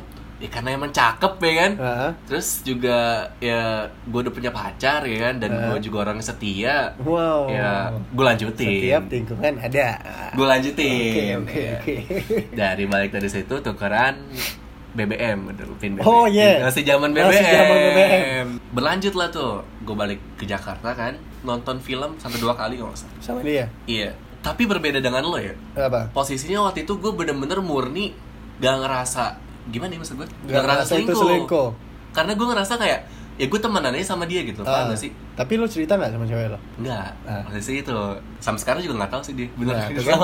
[SPEAKER 2] ya karena emang cakep ya kan
[SPEAKER 1] Heeh.
[SPEAKER 2] terus juga ya gue udah punya pacar ya kan dan
[SPEAKER 1] Ah.
[SPEAKER 2] gue juga orang setia
[SPEAKER 1] Wow.
[SPEAKER 2] ya gue lanjutin
[SPEAKER 1] Setiap lingkungan ada.
[SPEAKER 2] gue lanjutin
[SPEAKER 1] Oke, oke,
[SPEAKER 2] ya.
[SPEAKER 1] oke.
[SPEAKER 2] dari balik dari situ tukeran BBM udah pin BBM
[SPEAKER 1] Oh, iya.
[SPEAKER 2] masih zaman BBM.
[SPEAKER 1] Masih zaman BBM.
[SPEAKER 2] berlanjut lah tuh gue balik ke Jakarta kan nonton film sampai dua kali nggak salah
[SPEAKER 1] Sama dia.
[SPEAKER 2] iya tapi berbeda dengan lo ya
[SPEAKER 1] Apa?
[SPEAKER 2] posisinya waktu itu gue bener-bener murni gak ngerasa gimana ya maksud gue
[SPEAKER 1] Gak ngerasa itu selingkuh.
[SPEAKER 2] karena gue ngerasa kayak ya gue temenan aja sama dia gitu
[SPEAKER 1] Ah,
[SPEAKER 2] paham gak sih
[SPEAKER 1] Tapi lu cerita nggak sama cewek lo?
[SPEAKER 2] Enggak,
[SPEAKER 1] Ah.
[SPEAKER 2] posisi itu sampai sekarang juga nggak tahu sih dia bener
[SPEAKER 1] Nah, kan.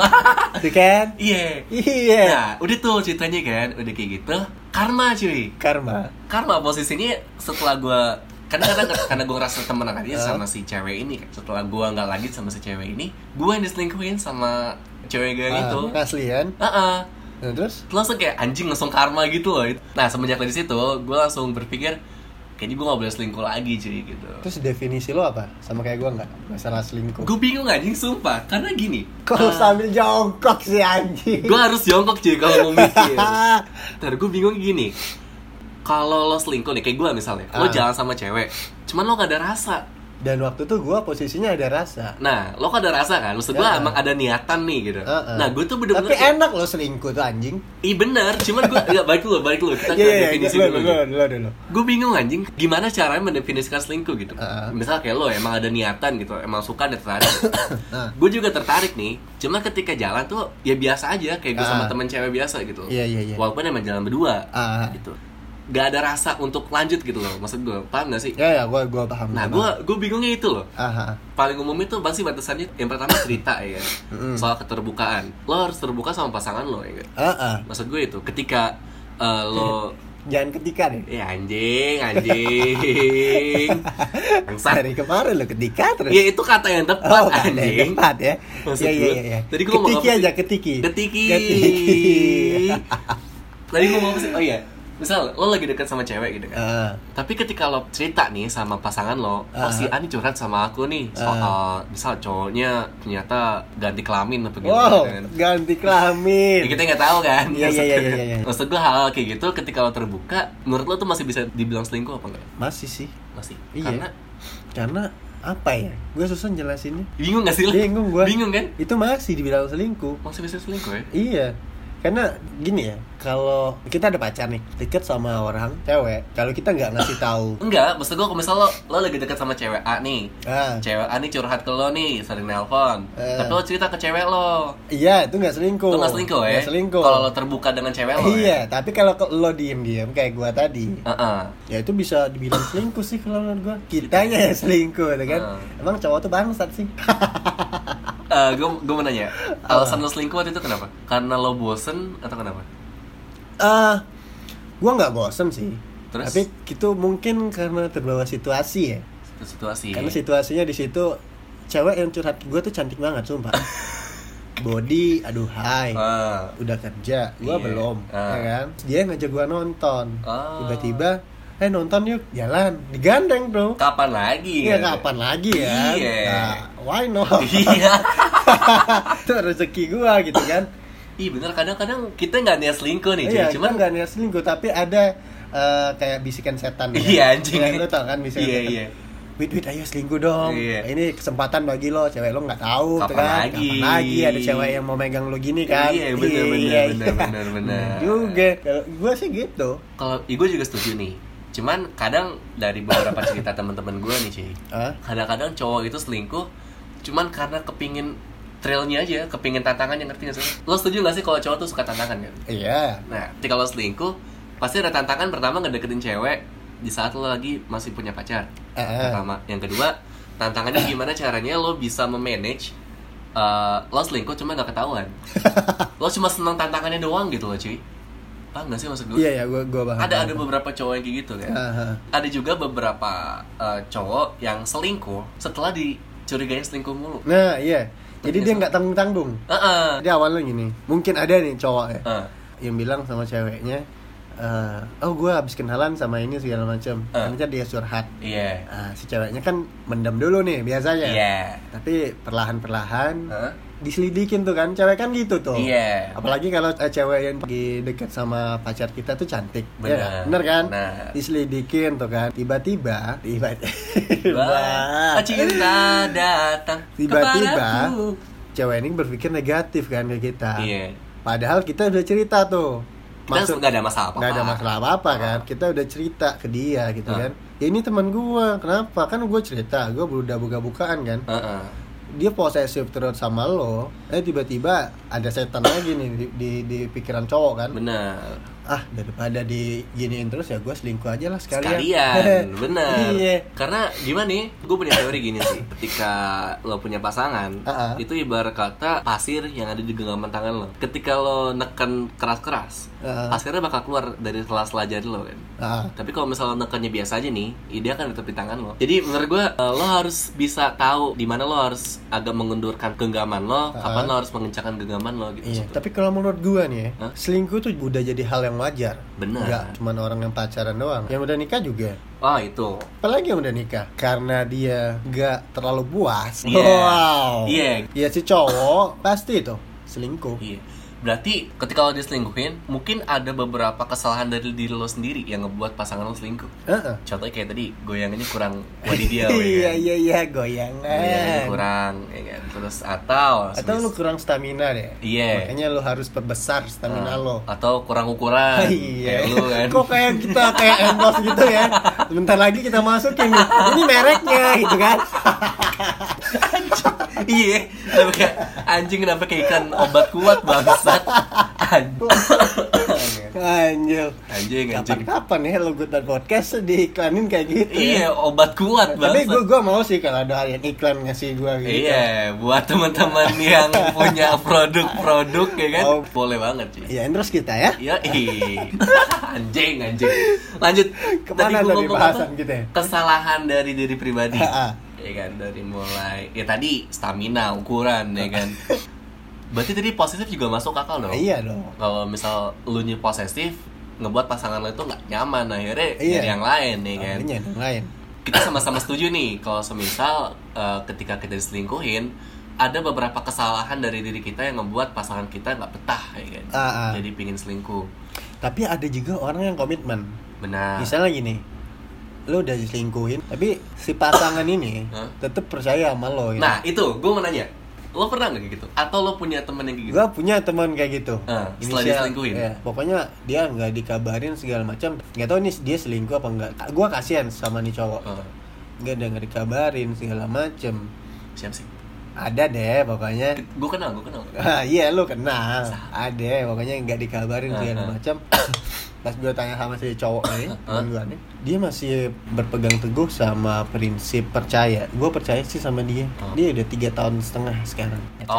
[SPEAKER 1] Kan?
[SPEAKER 2] iya
[SPEAKER 1] Iya.
[SPEAKER 2] Nah, udah tuh ceritanya kan, udah kayak gitu. Karma cuy.
[SPEAKER 1] Karma.
[SPEAKER 2] Karma posisinya setelah gua karena karena karena gue ngerasa temenan aja
[SPEAKER 1] Ah.
[SPEAKER 2] sama si cewek ini kan. setelah gua nggak lagi sama si cewek ini gua yang diselingkuhin sama cewek gue
[SPEAKER 1] Ah,
[SPEAKER 2] itu
[SPEAKER 1] Asli kan?
[SPEAKER 2] ah ah.
[SPEAKER 1] Nah, terus?
[SPEAKER 2] langsung kayak anjing langsung karma gitu loh nah semenjak dari situ gue langsung berpikir kayaknya gue gak boleh selingkuh lagi cuy gitu
[SPEAKER 1] Terus definisi lo apa? Sama kayak gua nggak? Masalah selingkuh.
[SPEAKER 2] gue bingung anjing sumpah karena gini
[SPEAKER 1] Kok lu
[SPEAKER 2] ah,
[SPEAKER 1] sambil jongkok sih anjing?
[SPEAKER 2] gue harus jongkok cuy kalau mau mikir Ntar gue bingung gini Kalau lo selingkuh nih, kayak gue misalnya Lo
[SPEAKER 1] Ah.
[SPEAKER 2] jalan sama cewek Cuman lo gak ada rasa
[SPEAKER 1] Dan waktu itu gua posisinya ada rasa.
[SPEAKER 2] Nah, lo gak ada rasa kan? Maksud gue
[SPEAKER 1] Ya.
[SPEAKER 2] emang ada niatan nih gitu
[SPEAKER 1] Heeh.
[SPEAKER 2] Nah, gue tuh bener-bener
[SPEAKER 1] Tapi
[SPEAKER 2] kayak,
[SPEAKER 1] enak lo selingkuh tuh anjing.
[SPEAKER 2] Ih bener, cuman gue Gak, baik dulu, baik dulu Kita ke
[SPEAKER 1] Iya, iya,
[SPEAKER 2] definisi
[SPEAKER 1] dulu,
[SPEAKER 2] dulu
[SPEAKER 1] dulu,
[SPEAKER 2] gitu.
[SPEAKER 1] dulu, dulu.
[SPEAKER 2] Gue bingung anjing Gimana caranya mendefinisikan selingkuh gitu
[SPEAKER 1] Heeh.
[SPEAKER 2] Misal kayak lo emang ada niatan gitu Emang suka dan tertarik
[SPEAKER 1] Nah.
[SPEAKER 2] Gue juga tertarik nih Cuma ketika jalan tuh Ya biasa aja Kayak gue sama
[SPEAKER 1] Ah.
[SPEAKER 2] temen cewek biasa gitu
[SPEAKER 1] Iya, iya, iya.
[SPEAKER 2] Walaupun emang jalan berdua
[SPEAKER 1] Ah.
[SPEAKER 2] gitu Gak ada rasa untuk lanjut gitu loh Maksud gue, paham gak sih?
[SPEAKER 1] Ya, ya, gua gua paham.
[SPEAKER 2] Nah,
[SPEAKER 1] gua
[SPEAKER 2] gue gue bingungnya itu loh.
[SPEAKER 1] Aha.
[SPEAKER 2] Paling umum itu pasti batasannya yang pertama cerita ya, soal keterbukaan. Lo harus terbuka sama pasangan lo ya.
[SPEAKER 1] Ah, ah.
[SPEAKER 2] Maksud gue itu, ketika eh, lo
[SPEAKER 1] Jangan ketika deh.
[SPEAKER 2] ya anjing, anjing, bangsat.
[SPEAKER 1] Dari kemarin lo ketika terus.
[SPEAKER 2] Ya itu kata yang tepat
[SPEAKER 1] Oh, ada yang
[SPEAKER 2] anjing.
[SPEAKER 1] tepat ya.
[SPEAKER 2] Maksud
[SPEAKER 1] Iya, iya,
[SPEAKER 2] gue,
[SPEAKER 1] iya, iya.
[SPEAKER 2] tadi gua ngomong
[SPEAKER 1] Ketiki
[SPEAKER 2] sih?
[SPEAKER 1] aja, ketiki.
[SPEAKER 2] Ketiki.
[SPEAKER 1] Ketiki.
[SPEAKER 2] Tadi gue mau apa sih? Oh iya. Misal lo lagi deket sama cewek gitu kan
[SPEAKER 1] Ah,
[SPEAKER 2] tapi ketika lo cerita nih sama pasangan lo oh
[SPEAKER 1] Ah.
[SPEAKER 2] si Ani curhat sama aku nih soal misal cowoknya ternyata ganti kelamin apa gitu
[SPEAKER 1] wow,
[SPEAKER 2] kan
[SPEAKER 1] ganti kelamin.
[SPEAKER 2] Ya, kita nggak tahu kan
[SPEAKER 1] Iya, iya, iya, iya, iya.
[SPEAKER 2] maksud gue hal, hal kayak gitu ketika lo terbuka menurut lo tuh masih bisa dibilang selingkuh apa enggak
[SPEAKER 1] Masih sih.
[SPEAKER 2] masih
[SPEAKER 1] Iya.
[SPEAKER 2] karena
[SPEAKER 1] Karena apa ya? Gue susah jelasinnya.
[SPEAKER 2] bingung gak sih lo
[SPEAKER 1] Bingung gua.
[SPEAKER 2] bingung kan
[SPEAKER 1] Itu masih dibilang selingkuh.
[SPEAKER 2] masih bisa selingkuh ya
[SPEAKER 1] Iya. Karena gini ya, kalau kita ada pacar nih, deket sama orang cewek, kalau kita nggak ngasih tahu,
[SPEAKER 2] enggak maksud gue kalau misal lo lo lagi deket sama cewek A nih
[SPEAKER 1] ah,
[SPEAKER 2] cewek A nih curhat ke lo nih sering nelpon
[SPEAKER 1] Eh.
[SPEAKER 2] tapi lo cerita ke cewek lo
[SPEAKER 1] iya itu nggak selingkuh.
[SPEAKER 2] lo nggak selingkuh ya
[SPEAKER 1] selingkuh.
[SPEAKER 2] kalau lo terbuka dengan cewek lo
[SPEAKER 1] iya, tapi kalau lo diem-diem kayak gua tadi,
[SPEAKER 2] ya Heeh.
[SPEAKER 1] ya itu bisa dibilang selingkuh sih kalau menurut gua. Kitanya yang selingkuh, kan?
[SPEAKER 2] Ah.
[SPEAKER 1] Emang cowok tuh bangsat sih.
[SPEAKER 2] Eh, gue gue mau nanya alasan lo selingkuh waktu itu kenapa karena lo bosen atau kenapa
[SPEAKER 1] Ah, gua nggak bosen sih.
[SPEAKER 2] Terus?
[SPEAKER 1] Tapi itu mungkin karena terbawa situasi ya.
[SPEAKER 2] Itu situasi
[SPEAKER 1] Karena situasinya di situ cewek yang curhat gue tuh cantik banget sumpah. Body, aduh hai.
[SPEAKER 2] Ah.
[SPEAKER 1] Udah kerja, gua
[SPEAKER 2] Iya.
[SPEAKER 1] belum,
[SPEAKER 2] Ah.
[SPEAKER 1] ya kan? Dia ngajak gua nonton.
[SPEAKER 2] Ah.
[SPEAKER 1] Tiba-tiba, "Eh nonton yuk, jalan." Digandeng tuh.
[SPEAKER 2] kapan lagi
[SPEAKER 1] Iya,
[SPEAKER 2] ya?
[SPEAKER 1] kapan lagi ya?
[SPEAKER 2] Iya.
[SPEAKER 1] Nah, why not?
[SPEAKER 2] iya
[SPEAKER 1] itu rezeki gua gitu kan.
[SPEAKER 2] Ih bener kadang-kadang kita nggak niat selingkuh nih.
[SPEAKER 1] Iya,
[SPEAKER 2] cuman
[SPEAKER 1] nggak niat selingkuh, tapi ada eh, kayak bisikan setan. ya.
[SPEAKER 2] Iya, anjing.
[SPEAKER 1] Ya, lu tau kan bisikan
[SPEAKER 2] Iya,
[SPEAKER 1] setan.
[SPEAKER 2] iya.
[SPEAKER 1] Ayo selingkuh dong.
[SPEAKER 2] Iya.
[SPEAKER 1] Ini kesempatan bagi lo, cewek lo nggak tahu,
[SPEAKER 2] Kapan
[SPEAKER 1] kan?
[SPEAKER 2] lagi?
[SPEAKER 1] Kapan lagi ada cewek yang mau megang lo gini kan?
[SPEAKER 2] Iya, bener, bener,
[SPEAKER 1] Iya,
[SPEAKER 2] bener,
[SPEAKER 1] iya.
[SPEAKER 2] bener, bener.
[SPEAKER 1] juga. Kalau gue sih gitu.
[SPEAKER 2] kalau gue juga setuju nih cuman kadang dari beberapa cerita teman-teman gue nih cuy kadang-kadang cowok itu selingkuh cuman karena kepingin trailnya aja kepingin tantangan yang ngerti gak sih? Lo setuju gak sih kalau cowok tuh suka tantangan kan
[SPEAKER 1] Iya.
[SPEAKER 2] nah ketika lo selingkuh pasti ada tantangan pertama ngedeketin cewek di saat lo lagi masih punya pacar
[SPEAKER 1] Eh, eh.
[SPEAKER 2] pertama. Yang kedua tantangannya gimana caranya lo bisa memanage eh, lo selingkuh cuma gak ketahuan? Lo cuma seneng tantangannya doang gitu loh cuy paham gak sih maksud gue
[SPEAKER 1] Iya ya, gue gue paham.
[SPEAKER 2] ada ada beberapa cowok yang kayak gitu kan
[SPEAKER 1] Aha.
[SPEAKER 2] ada juga beberapa eh, cowok yang selingkuh setelah dicurigain selingkuh mulu
[SPEAKER 1] Nah, iya. Jadi dia nggak tanggung tanggung.
[SPEAKER 2] Heeh.
[SPEAKER 1] Jadi awalnya gini, mungkin ada nih cowok ya
[SPEAKER 2] Heeh.
[SPEAKER 1] yang bilang sama ceweknya, eh, oh gue habis kenalan sama ini segala macam.
[SPEAKER 2] Eh.
[SPEAKER 1] Ternyata dia curhat.
[SPEAKER 2] iya
[SPEAKER 1] Ah, si ceweknya kan mendem dulu nih biasanya.
[SPEAKER 2] iya
[SPEAKER 1] Tapi perlahan-perlahan
[SPEAKER 2] Hah?
[SPEAKER 1] Diselidikin tuh kan, cewek kan gitu tuh.
[SPEAKER 2] Iya.
[SPEAKER 1] Apalagi kalau eh, cewek yang lagi deket sama pacar kita tuh cantik.
[SPEAKER 2] Bener.
[SPEAKER 1] Ya, bener kan?
[SPEAKER 2] Bener.
[SPEAKER 1] Diselidikin tuh kan. Tiba-tiba, tiba-tiba,
[SPEAKER 2] cinta datang
[SPEAKER 1] tiba-tiba cewek ini berpikir negatif kan ke kita.
[SPEAKER 2] Iya.
[SPEAKER 1] Padahal kita udah cerita tuh.
[SPEAKER 2] Kita nggak ada masalah apa-apa.
[SPEAKER 1] nggak ada masalah apa-apa kan. Kita udah cerita ke dia gitu
[SPEAKER 2] Ah.
[SPEAKER 1] kan. Ya ini teman gua, kenapa? Kan gua cerita, gua udah buka-bukaan kan.
[SPEAKER 2] Heeh.
[SPEAKER 1] Dia posesif terus sama lo. Eh tiba-tiba ada setan lagi nih di, di, di pikiran cowok kan.
[SPEAKER 2] bener
[SPEAKER 1] Ah, daripada diginiin terus ya gua selingkuh aja lah sekalian.
[SPEAKER 2] sekalian bener
[SPEAKER 1] Iya.
[SPEAKER 2] karena gimana nih gue punya teori gini sih ketika lo punya pasangan
[SPEAKER 1] Ah, ah.
[SPEAKER 2] itu ibarat kata pasir yang ada di genggaman tangan lo ketika lo neken keras-keras
[SPEAKER 1] Ah.
[SPEAKER 2] pasirnya bakal keluar dari sela-sela jari lo kan
[SPEAKER 1] Ah,
[SPEAKER 2] tapi kalau misalnya nekennya biasa aja nih, ide akan tetap di tangan lo. Jadi menurut gue, eh, lo harus bisa tahu di mana lo harus agak mengundurkan genggaman lo, kapan lo harus mengencangkan genggaman lo gitu.
[SPEAKER 1] Iya, tapi kalau menurut gua nih ya,
[SPEAKER 2] Hah?
[SPEAKER 1] selingkuh tuh udah jadi hal yang wajar.
[SPEAKER 2] Benar.
[SPEAKER 1] Enggak cuma orang yang pacaran doang. Yang udah nikah juga.
[SPEAKER 2] Oh itu.
[SPEAKER 1] Apalagi yang udah nikah Karena dia nggak terlalu puas
[SPEAKER 2] Iya.
[SPEAKER 1] Wow
[SPEAKER 2] Iya.
[SPEAKER 1] Ya si cowok pasti tuh Selingkuh
[SPEAKER 2] Iya. Berarti ketika lo diselingkuhin, mungkin ada beberapa kesalahan dari diri lo sendiri yang ngebuat pasangan lo selingkuh.
[SPEAKER 1] Heeh.
[SPEAKER 2] Contohnya kayak tadi, goyangannya kurang wadidiau ya
[SPEAKER 1] Iya
[SPEAKER 2] kan?
[SPEAKER 1] iya iya
[SPEAKER 2] Goyangannya
[SPEAKER 1] goyangan
[SPEAKER 2] kurang, ya kan? Terus atau
[SPEAKER 1] Atau lu kurang stamina deh
[SPEAKER 2] Iya.
[SPEAKER 1] Makanya lu harus perbesar stamina
[SPEAKER 2] Ah,
[SPEAKER 1] lo
[SPEAKER 2] atau kurang ukuran
[SPEAKER 1] Iya
[SPEAKER 2] kayak lu kan
[SPEAKER 1] Kok kayak kita kayak endorse gitu ya Sebentar lagi kita masukin nih Ini mereknya gitu kan
[SPEAKER 2] iya kenapa kayak anjing kenapa kayak ikan obat kuat bangsat anjing anjing anjing
[SPEAKER 1] Kapan-kapan ya lo Good Podcast diiklanin kayak gitu ya.
[SPEAKER 2] iya obat kuat
[SPEAKER 1] Tapi
[SPEAKER 2] bangsat
[SPEAKER 1] gue gua mau sih kalau ada yang iklan ngasih gue gitu.
[SPEAKER 2] iya buat teman-teman yang punya produk-produk ya kan
[SPEAKER 1] Oh.
[SPEAKER 2] boleh banget sih
[SPEAKER 1] Ya endorse kita ya.
[SPEAKER 2] Iya, anjing, anjing. Lanjut.
[SPEAKER 1] Ke
[SPEAKER 2] mana
[SPEAKER 1] tadi
[SPEAKER 2] ngomong
[SPEAKER 1] bahasan
[SPEAKER 2] apa?
[SPEAKER 1] kita ya?
[SPEAKER 2] Kesalahan dari diri pribadi.
[SPEAKER 1] Ha-ha.
[SPEAKER 2] ya kan dari mulai ya tadi stamina, ukuran ya kan. Berarti tadi positif juga masuk akal dong.
[SPEAKER 1] Iya dong.
[SPEAKER 2] Kalau misal lu nya posesif, ngebuat pasangan lo itu nggak nyaman akhirnya
[SPEAKER 1] Iya.
[SPEAKER 2] yang lain nih kan
[SPEAKER 1] Akhirnya yang lain
[SPEAKER 2] kita sama-sama setuju nih kalau semisal eh, ketika kita diselingkuhin ada beberapa kesalahan dari diri kita yang membuat pasangan kita nggak betah ya kan
[SPEAKER 1] Ah, ah.
[SPEAKER 2] jadi pingin selingkuh
[SPEAKER 1] tapi ada juga orang yang komitmen
[SPEAKER 2] benar
[SPEAKER 1] misalnya gini lo udah diselingkuhin tapi si pasangan ini
[SPEAKER 2] Hah?
[SPEAKER 1] tetap percaya sama lo ya.
[SPEAKER 2] nah itu gue mau nanya lo pernah nggak kayak gitu? Atau lo punya temen yang kayak gitu?
[SPEAKER 1] Gue punya teman kayak gitu.
[SPEAKER 2] Ah, setelah
[SPEAKER 1] Inisial-
[SPEAKER 2] diselingkuhin?
[SPEAKER 1] ya, pokoknya dia nggak dikabarin segala macam. Nggak tahu nih dia selingkuh apa enggak gue kasihan sama nih cowok.
[SPEAKER 2] Eh,
[SPEAKER 1] nggak ada nggak dikabarin segala macam.
[SPEAKER 2] Siapa sih
[SPEAKER 1] ada deh pokoknya.
[SPEAKER 2] Gue kenal gue kenal.
[SPEAKER 1] Ah, iya lu kenal. Ada pokoknya nggak dikabarin segala
[SPEAKER 2] Ah, ah.
[SPEAKER 1] macam. Pas gue tanya sama si cowok ini gue nih dia masih berpegang teguh sama prinsip percaya. Gue percaya sih sama dia. Dia udah tiga tahun setengah sekarang
[SPEAKER 2] oh.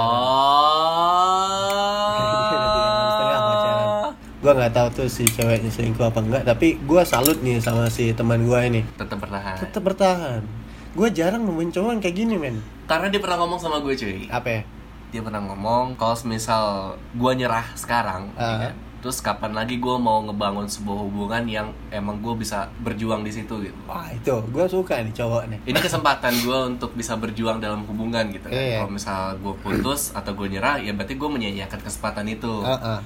[SPEAKER 1] Gue nggak tahu tuh si ceweknya selingkuh apa enggak tapi gue salut nih sama si teman gue ini.
[SPEAKER 2] Tetap bertahan.
[SPEAKER 1] Tetap bertahan gue jarang nemuin cowok yang kayak gini men
[SPEAKER 2] karena dia pernah ngomong sama gue cuy
[SPEAKER 1] apa ya?
[SPEAKER 2] dia pernah ngomong kalau misal gue nyerah sekarang ya
[SPEAKER 1] Ah.
[SPEAKER 2] kan? terus kapan lagi gue mau ngebangun sebuah hubungan yang emang gue bisa berjuang di situ gitu
[SPEAKER 1] wah itu gue suka nih cowok nih
[SPEAKER 2] ini kesempatan gue untuk bisa berjuang dalam hubungan gitu kan
[SPEAKER 1] Iya.
[SPEAKER 2] kalau misal gue putus atau gue nyerah ya berarti gue menyanyiakan kesempatan itu
[SPEAKER 1] Ah, ah.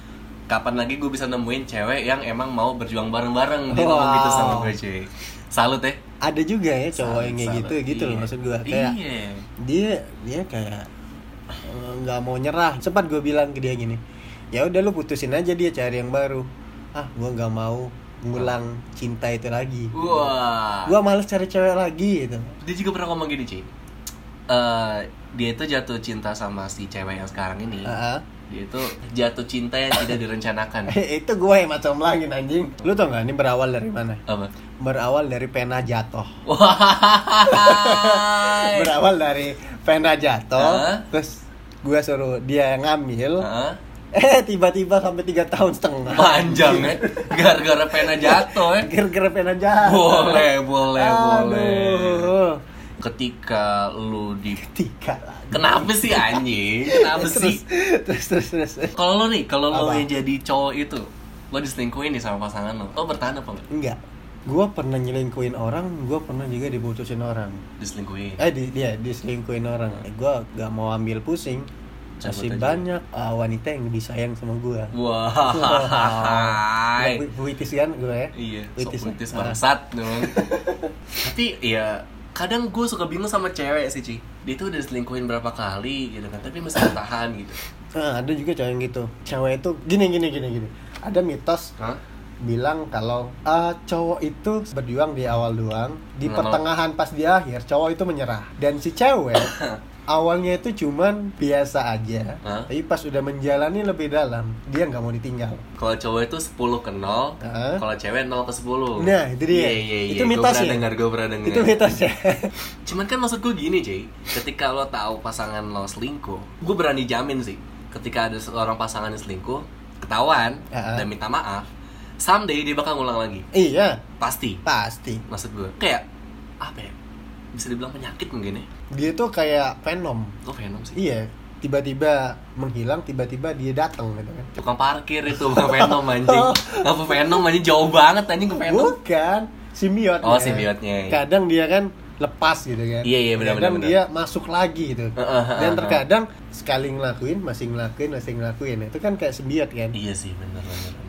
[SPEAKER 2] kapan lagi gue bisa nemuin cewek yang emang mau berjuang bareng-bareng dia ngomong
[SPEAKER 1] Wow.
[SPEAKER 2] gitu sama gue cuy salut ya
[SPEAKER 1] ada juga ya cowok yang kayak gitu gitu loh
[SPEAKER 2] iya.
[SPEAKER 1] maksud gue kayak
[SPEAKER 2] iya.
[SPEAKER 1] dia dia kayak eh, nggak mau nyerah. Sempat gue bilang ke dia gini ya udah lu putusin aja dia cari yang baru. Ah gue nggak mau ngulang cinta itu lagi.
[SPEAKER 2] Wah.
[SPEAKER 1] Gue males cari cewek lagi gitu.
[SPEAKER 2] Dia juga pernah ngomong gini cuy Eh, dia itu jatuh cinta sama si cewek yang sekarang ini.
[SPEAKER 1] Ah, ah.
[SPEAKER 2] dia itu jatuh cinta yang tidak direncanakan.
[SPEAKER 1] Itu gue yang macam lagi anjing. Lu tau nggak ini berawal dari mana?
[SPEAKER 2] Apa
[SPEAKER 1] berawal dari pena jatuh. Berawal dari pena jatuh
[SPEAKER 2] Hah?
[SPEAKER 1] terus gue suruh dia ngambil.
[SPEAKER 2] Hah?
[SPEAKER 1] eh tiba-tiba sampai tiga tahun setengah.
[SPEAKER 2] Panjang ya gara-gara pena jatuh ya
[SPEAKER 1] gara-gara pena jatuh.
[SPEAKER 2] Boleh boleh boleh.
[SPEAKER 1] Aduh.
[SPEAKER 2] ketika lu di
[SPEAKER 1] tiga lah
[SPEAKER 2] kenapa sih anjing? Kenapa sih?
[SPEAKER 1] terus terus terus, terus.
[SPEAKER 2] kalau lo nih kalau yang jadi cowok itu lo diselingkuhin nih sama pasangan lo lo bertahan apa enggak?
[SPEAKER 1] Enggak gue pernah nyelingkuin orang gue pernah juga diputusin orang.
[SPEAKER 2] Diselingkuhin
[SPEAKER 1] eh di, dia diselingkuin orang. Eh, gue gak mau ambil pusing.
[SPEAKER 2] Cabut
[SPEAKER 1] masih
[SPEAKER 2] aja.
[SPEAKER 1] banyak uh, wanita yang lebih sayang sama gue
[SPEAKER 2] wah.
[SPEAKER 1] Puitis kan gue ya?
[SPEAKER 2] Iya
[SPEAKER 1] Puitis,
[SPEAKER 2] sok puitis
[SPEAKER 1] ah.
[SPEAKER 2] bangsat memang tapi ya kadang gue suka bingung sama cewek sih Ci. Dia tuh udah diselingkuhin berapa kali gitu kan. Tapi masih bertahan gitu.
[SPEAKER 1] Nah, ada juga cewek yang gitu. Cewek itu gini gini gini gini. Ada mitos
[SPEAKER 2] Hah?
[SPEAKER 1] Bilang kalau uh, cowok itu berjuang di awal doang di
[SPEAKER 2] Lama-
[SPEAKER 1] pertengahan pas di akhir cowok itu menyerah dan si cewek awalnya itu cuman biasa aja
[SPEAKER 2] Hah?
[SPEAKER 1] tapi pas udah menjalani lebih dalam dia nggak mau ditinggal
[SPEAKER 2] kalau cowok itu 10 ke 0
[SPEAKER 1] Heeh.
[SPEAKER 2] kalau cewek 0 ke 10
[SPEAKER 1] Nah, itu dia.
[SPEAKER 2] iya, iya, iya.
[SPEAKER 1] Itu mitos ya?
[SPEAKER 2] dengar gue pernah dengar
[SPEAKER 1] itu mitos ya
[SPEAKER 2] Cuman kan maksud gue gini cuy Ketika lo tahu pasangan lo selingkuh Gue berani jamin sih Ketika ada seorang pasangan yang selingkuh Ketahuan
[SPEAKER 1] Ya.
[SPEAKER 2] Dan minta maaf Someday dia bakal ngulang lagi.
[SPEAKER 1] Iya.
[SPEAKER 2] Pasti.
[SPEAKER 1] Pasti.
[SPEAKER 2] Maksud gue Kayak Apa ya Bisa dibilang penyakit mungkin ya?
[SPEAKER 1] Dia tuh kayak venom.
[SPEAKER 2] Lo venom sih?
[SPEAKER 1] Iya tiba-tiba menghilang tiba-tiba dia datang gitu kan.
[SPEAKER 2] Tukang parkir itu Bukan venom anjing. Apa venom anjing? Jauh banget anjing ke venom.
[SPEAKER 1] Bukan simbiot
[SPEAKER 2] Oh, simbiotnya.
[SPEAKER 1] kadang dia kan lepas gitu kan.
[SPEAKER 2] Iya, iya, benar,
[SPEAKER 1] kadang
[SPEAKER 2] benar,
[SPEAKER 1] dia masuk lagi gitu. Dan terkadang sekali ngelakuin masih ngelakuin masih ngelakuin. Itu kan kayak simbiot kan.
[SPEAKER 2] Iya sih bener bener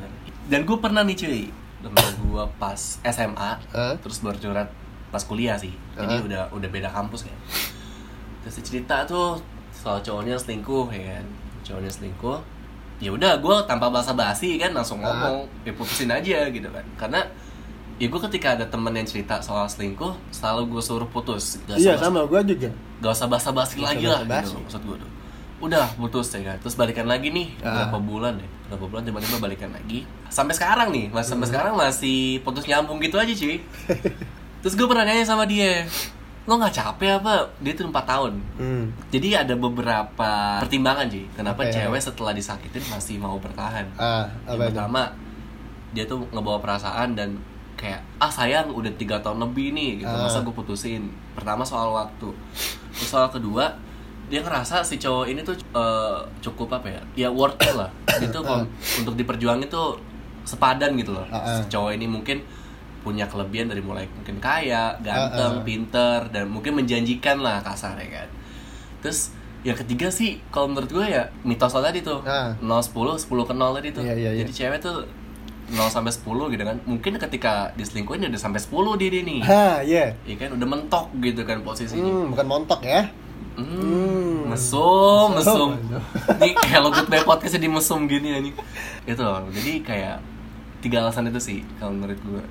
[SPEAKER 2] Dan gue pernah nih cuy. Temen gue pas SMA
[SPEAKER 1] Hah?
[SPEAKER 2] Terus baru curhat pas kuliah sih. Jadi
[SPEAKER 1] Hah?
[SPEAKER 2] udah udah beda kampus kan Terus cerita tuh Soal cowoknya selingkuh ya kan. Cowoknya selingkuh. Ya udah gue tanpa basa-basi kan langsung ngomong ya putusin aja gitu kan. Karena ya gue ketika ada temen yang cerita soal selingkuh selalu gue suruh putus. Gak
[SPEAKER 1] iya sama gua juga.
[SPEAKER 2] Gak usah basa-basi
[SPEAKER 1] Gak usah
[SPEAKER 2] lagi lah gitu maksud gue tuh. Udah putus ya kan. Terus balikan lagi nih
[SPEAKER 1] Ah.
[SPEAKER 2] berapa bulan ya berapa bulan tiba-tiba balikan lagi. Sampai sekarang nih mas sampai sekarang masih putus nyambung gitu aja cuy. Terus gue pernah nanya sama dia lo nggak capek apa? Dia tuh 4 tahun.
[SPEAKER 1] Hmm.
[SPEAKER 2] jadi ada beberapa pertimbangan cuy kenapa
[SPEAKER 1] Apa ya?
[SPEAKER 2] cewek setelah disakitin masih mau bertahan?
[SPEAKER 1] Ah
[SPEAKER 2] yang pertama dia tuh ngebawa perasaan dan kayak ah sayang udah tiga tahun lebih nih gitu.
[SPEAKER 1] Ah.
[SPEAKER 2] masa gue putusin? Pertama soal waktu. Terus soal kedua dia ngerasa si cowok ini tuh eh, cukup apa ya? Ya worth it lah. Tuh kalau untuk diperjuangin tuh sepadan gitu loh.
[SPEAKER 1] Ah, ah.
[SPEAKER 2] Si cowok ini mungkin punya kelebihan dari mulai mungkin kaya ganteng
[SPEAKER 1] Ah, ah.
[SPEAKER 2] pinter dan mungkin menjanjikan lah kasar ya kan. Terus yang ketiga sih kalau menurut gue ya mitos lo tadi tuh.
[SPEAKER 1] Ah.
[SPEAKER 2] 0 10 10 ke 0 tadi tuh.
[SPEAKER 1] Iya, iya, iya.
[SPEAKER 2] jadi cewek tuh 0 sampai 10 gitu kan. Mungkin ketika diselingkuhin ya udah sampai 10 dia, dia nih.
[SPEAKER 1] Ha iya.
[SPEAKER 2] Ya kan? Udah mentok gitu kan posisinya.
[SPEAKER 1] Hmm, bukan montok ya
[SPEAKER 2] Hmm, mesum, mesum. Ini kayak lo good podcast di mesum gini ya nih. Gitu loh. Jadi kayak tiga alasan itu sih kalau menurut gue.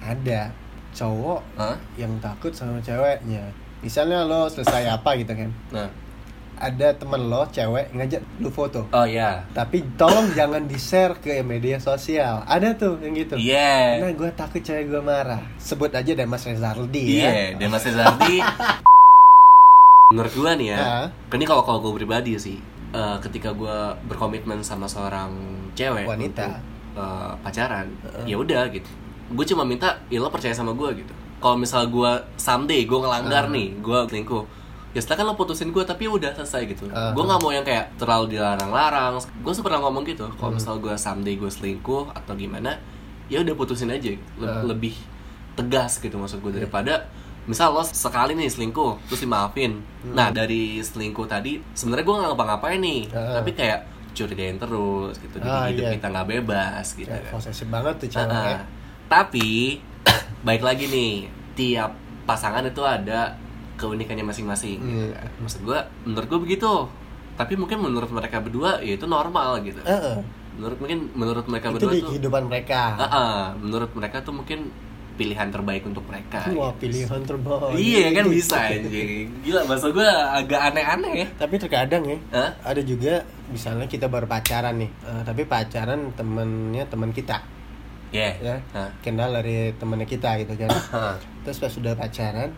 [SPEAKER 1] ada cowok
[SPEAKER 2] Hah?
[SPEAKER 1] yang takut sama ceweknya misalnya lo selesai apa gitu kan
[SPEAKER 2] Nah.
[SPEAKER 1] ada temen lo cewek ngajak lu foto
[SPEAKER 2] Oh iya.
[SPEAKER 1] tapi tolong jangan di share ke media sosial ada tuh yang gitu
[SPEAKER 2] Iya.
[SPEAKER 1] Nah, gue takut cewek gue marah. Sebut aja deh Mas Rezardi
[SPEAKER 2] Iya,
[SPEAKER 1] ya.
[SPEAKER 2] dan Mas Rezardi menurut gue nih ya.
[SPEAKER 1] Ah.
[SPEAKER 2] Ini kalau kalau gue pribadi sih, eh, ketika gue berkomitmen sama seorang cewek
[SPEAKER 1] Wanita.
[SPEAKER 2] untuk, eh, pacaran,
[SPEAKER 1] Heeh.
[SPEAKER 2] ya udah gitu. Gue cuma minta, ya lo percaya sama gue gitu. Kalau misal gue someday gue ngelanggar
[SPEAKER 1] Ah.
[SPEAKER 2] nih, gue selingkuh, ya silakan lo putusin gue tapi udah selesai gitu.
[SPEAKER 1] Ah.
[SPEAKER 2] Gue nggak mau yang kayak terlalu dilarang-larang. Gue pernah ngomong gitu, kalau
[SPEAKER 1] Hmm.
[SPEAKER 2] misal gue someday gue selingkuh atau gimana, ya udah putusin aja. Le-
[SPEAKER 1] Ah.
[SPEAKER 2] lebih tegas gitu maksud gue
[SPEAKER 1] Iya.
[SPEAKER 2] daripada misal lo sekali nih selingkuh terus dimaafin
[SPEAKER 1] Hmm.
[SPEAKER 2] nah dari selingkuh tadi sebenarnya gue nggak ngapa-ngapain nih
[SPEAKER 1] Ah.
[SPEAKER 2] tapi kayak curigain terus gitu jadi
[SPEAKER 1] Ah,
[SPEAKER 2] hidup
[SPEAKER 1] iya.
[SPEAKER 2] kita nggak bebas gitu
[SPEAKER 1] Ya,
[SPEAKER 2] kan
[SPEAKER 1] posesif banget tuh cewek. ya.
[SPEAKER 2] tapi baik lagi nih tiap pasangan itu ada keunikannya masing-masing gitu
[SPEAKER 1] Hmm.
[SPEAKER 2] kan. maksud gue menurut gue begitu tapi mungkin menurut mereka berdua ya itu normal gitu
[SPEAKER 1] Heeh.
[SPEAKER 2] menurut mungkin menurut mereka
[SPEAKER 1] Itu
[SPEAKER 2] berdua
[SPEAKER 1] di
[SPEAKER 2] tuh
[SPEAKER 1] kehidupan mereka.
[SPEAKER 2] Ah. menurut mereka tuh mungkin pilihan terbaik untuk mereka.
[SPEAKER 1] Wah,
[SPEAKER 2] gitu.
[SPEAKER 1] pilihan terbaik.
[SPEAKER 2] Iya kan bisa anjing. Gila bahasa gue agak aneh-aneh ya.
[SPEAKER 1] Tapi terkadang ya,
[SPEAKER 2] Hah?
[SPEAKER 1] ada juga misalnya kita baru pacaran nih, eh, tapi pacaran temennya teman kita,
[SPEAKER 2] Yeah.
[SPEAKER 1] ya,
[SPEAKER 2] Hah?
[SPEAKER 1] kenal dari temennya kita gitu kan.
[SPEAKER 2] Hah.
[SPEAKER 1] Terus pas sudah pacaran,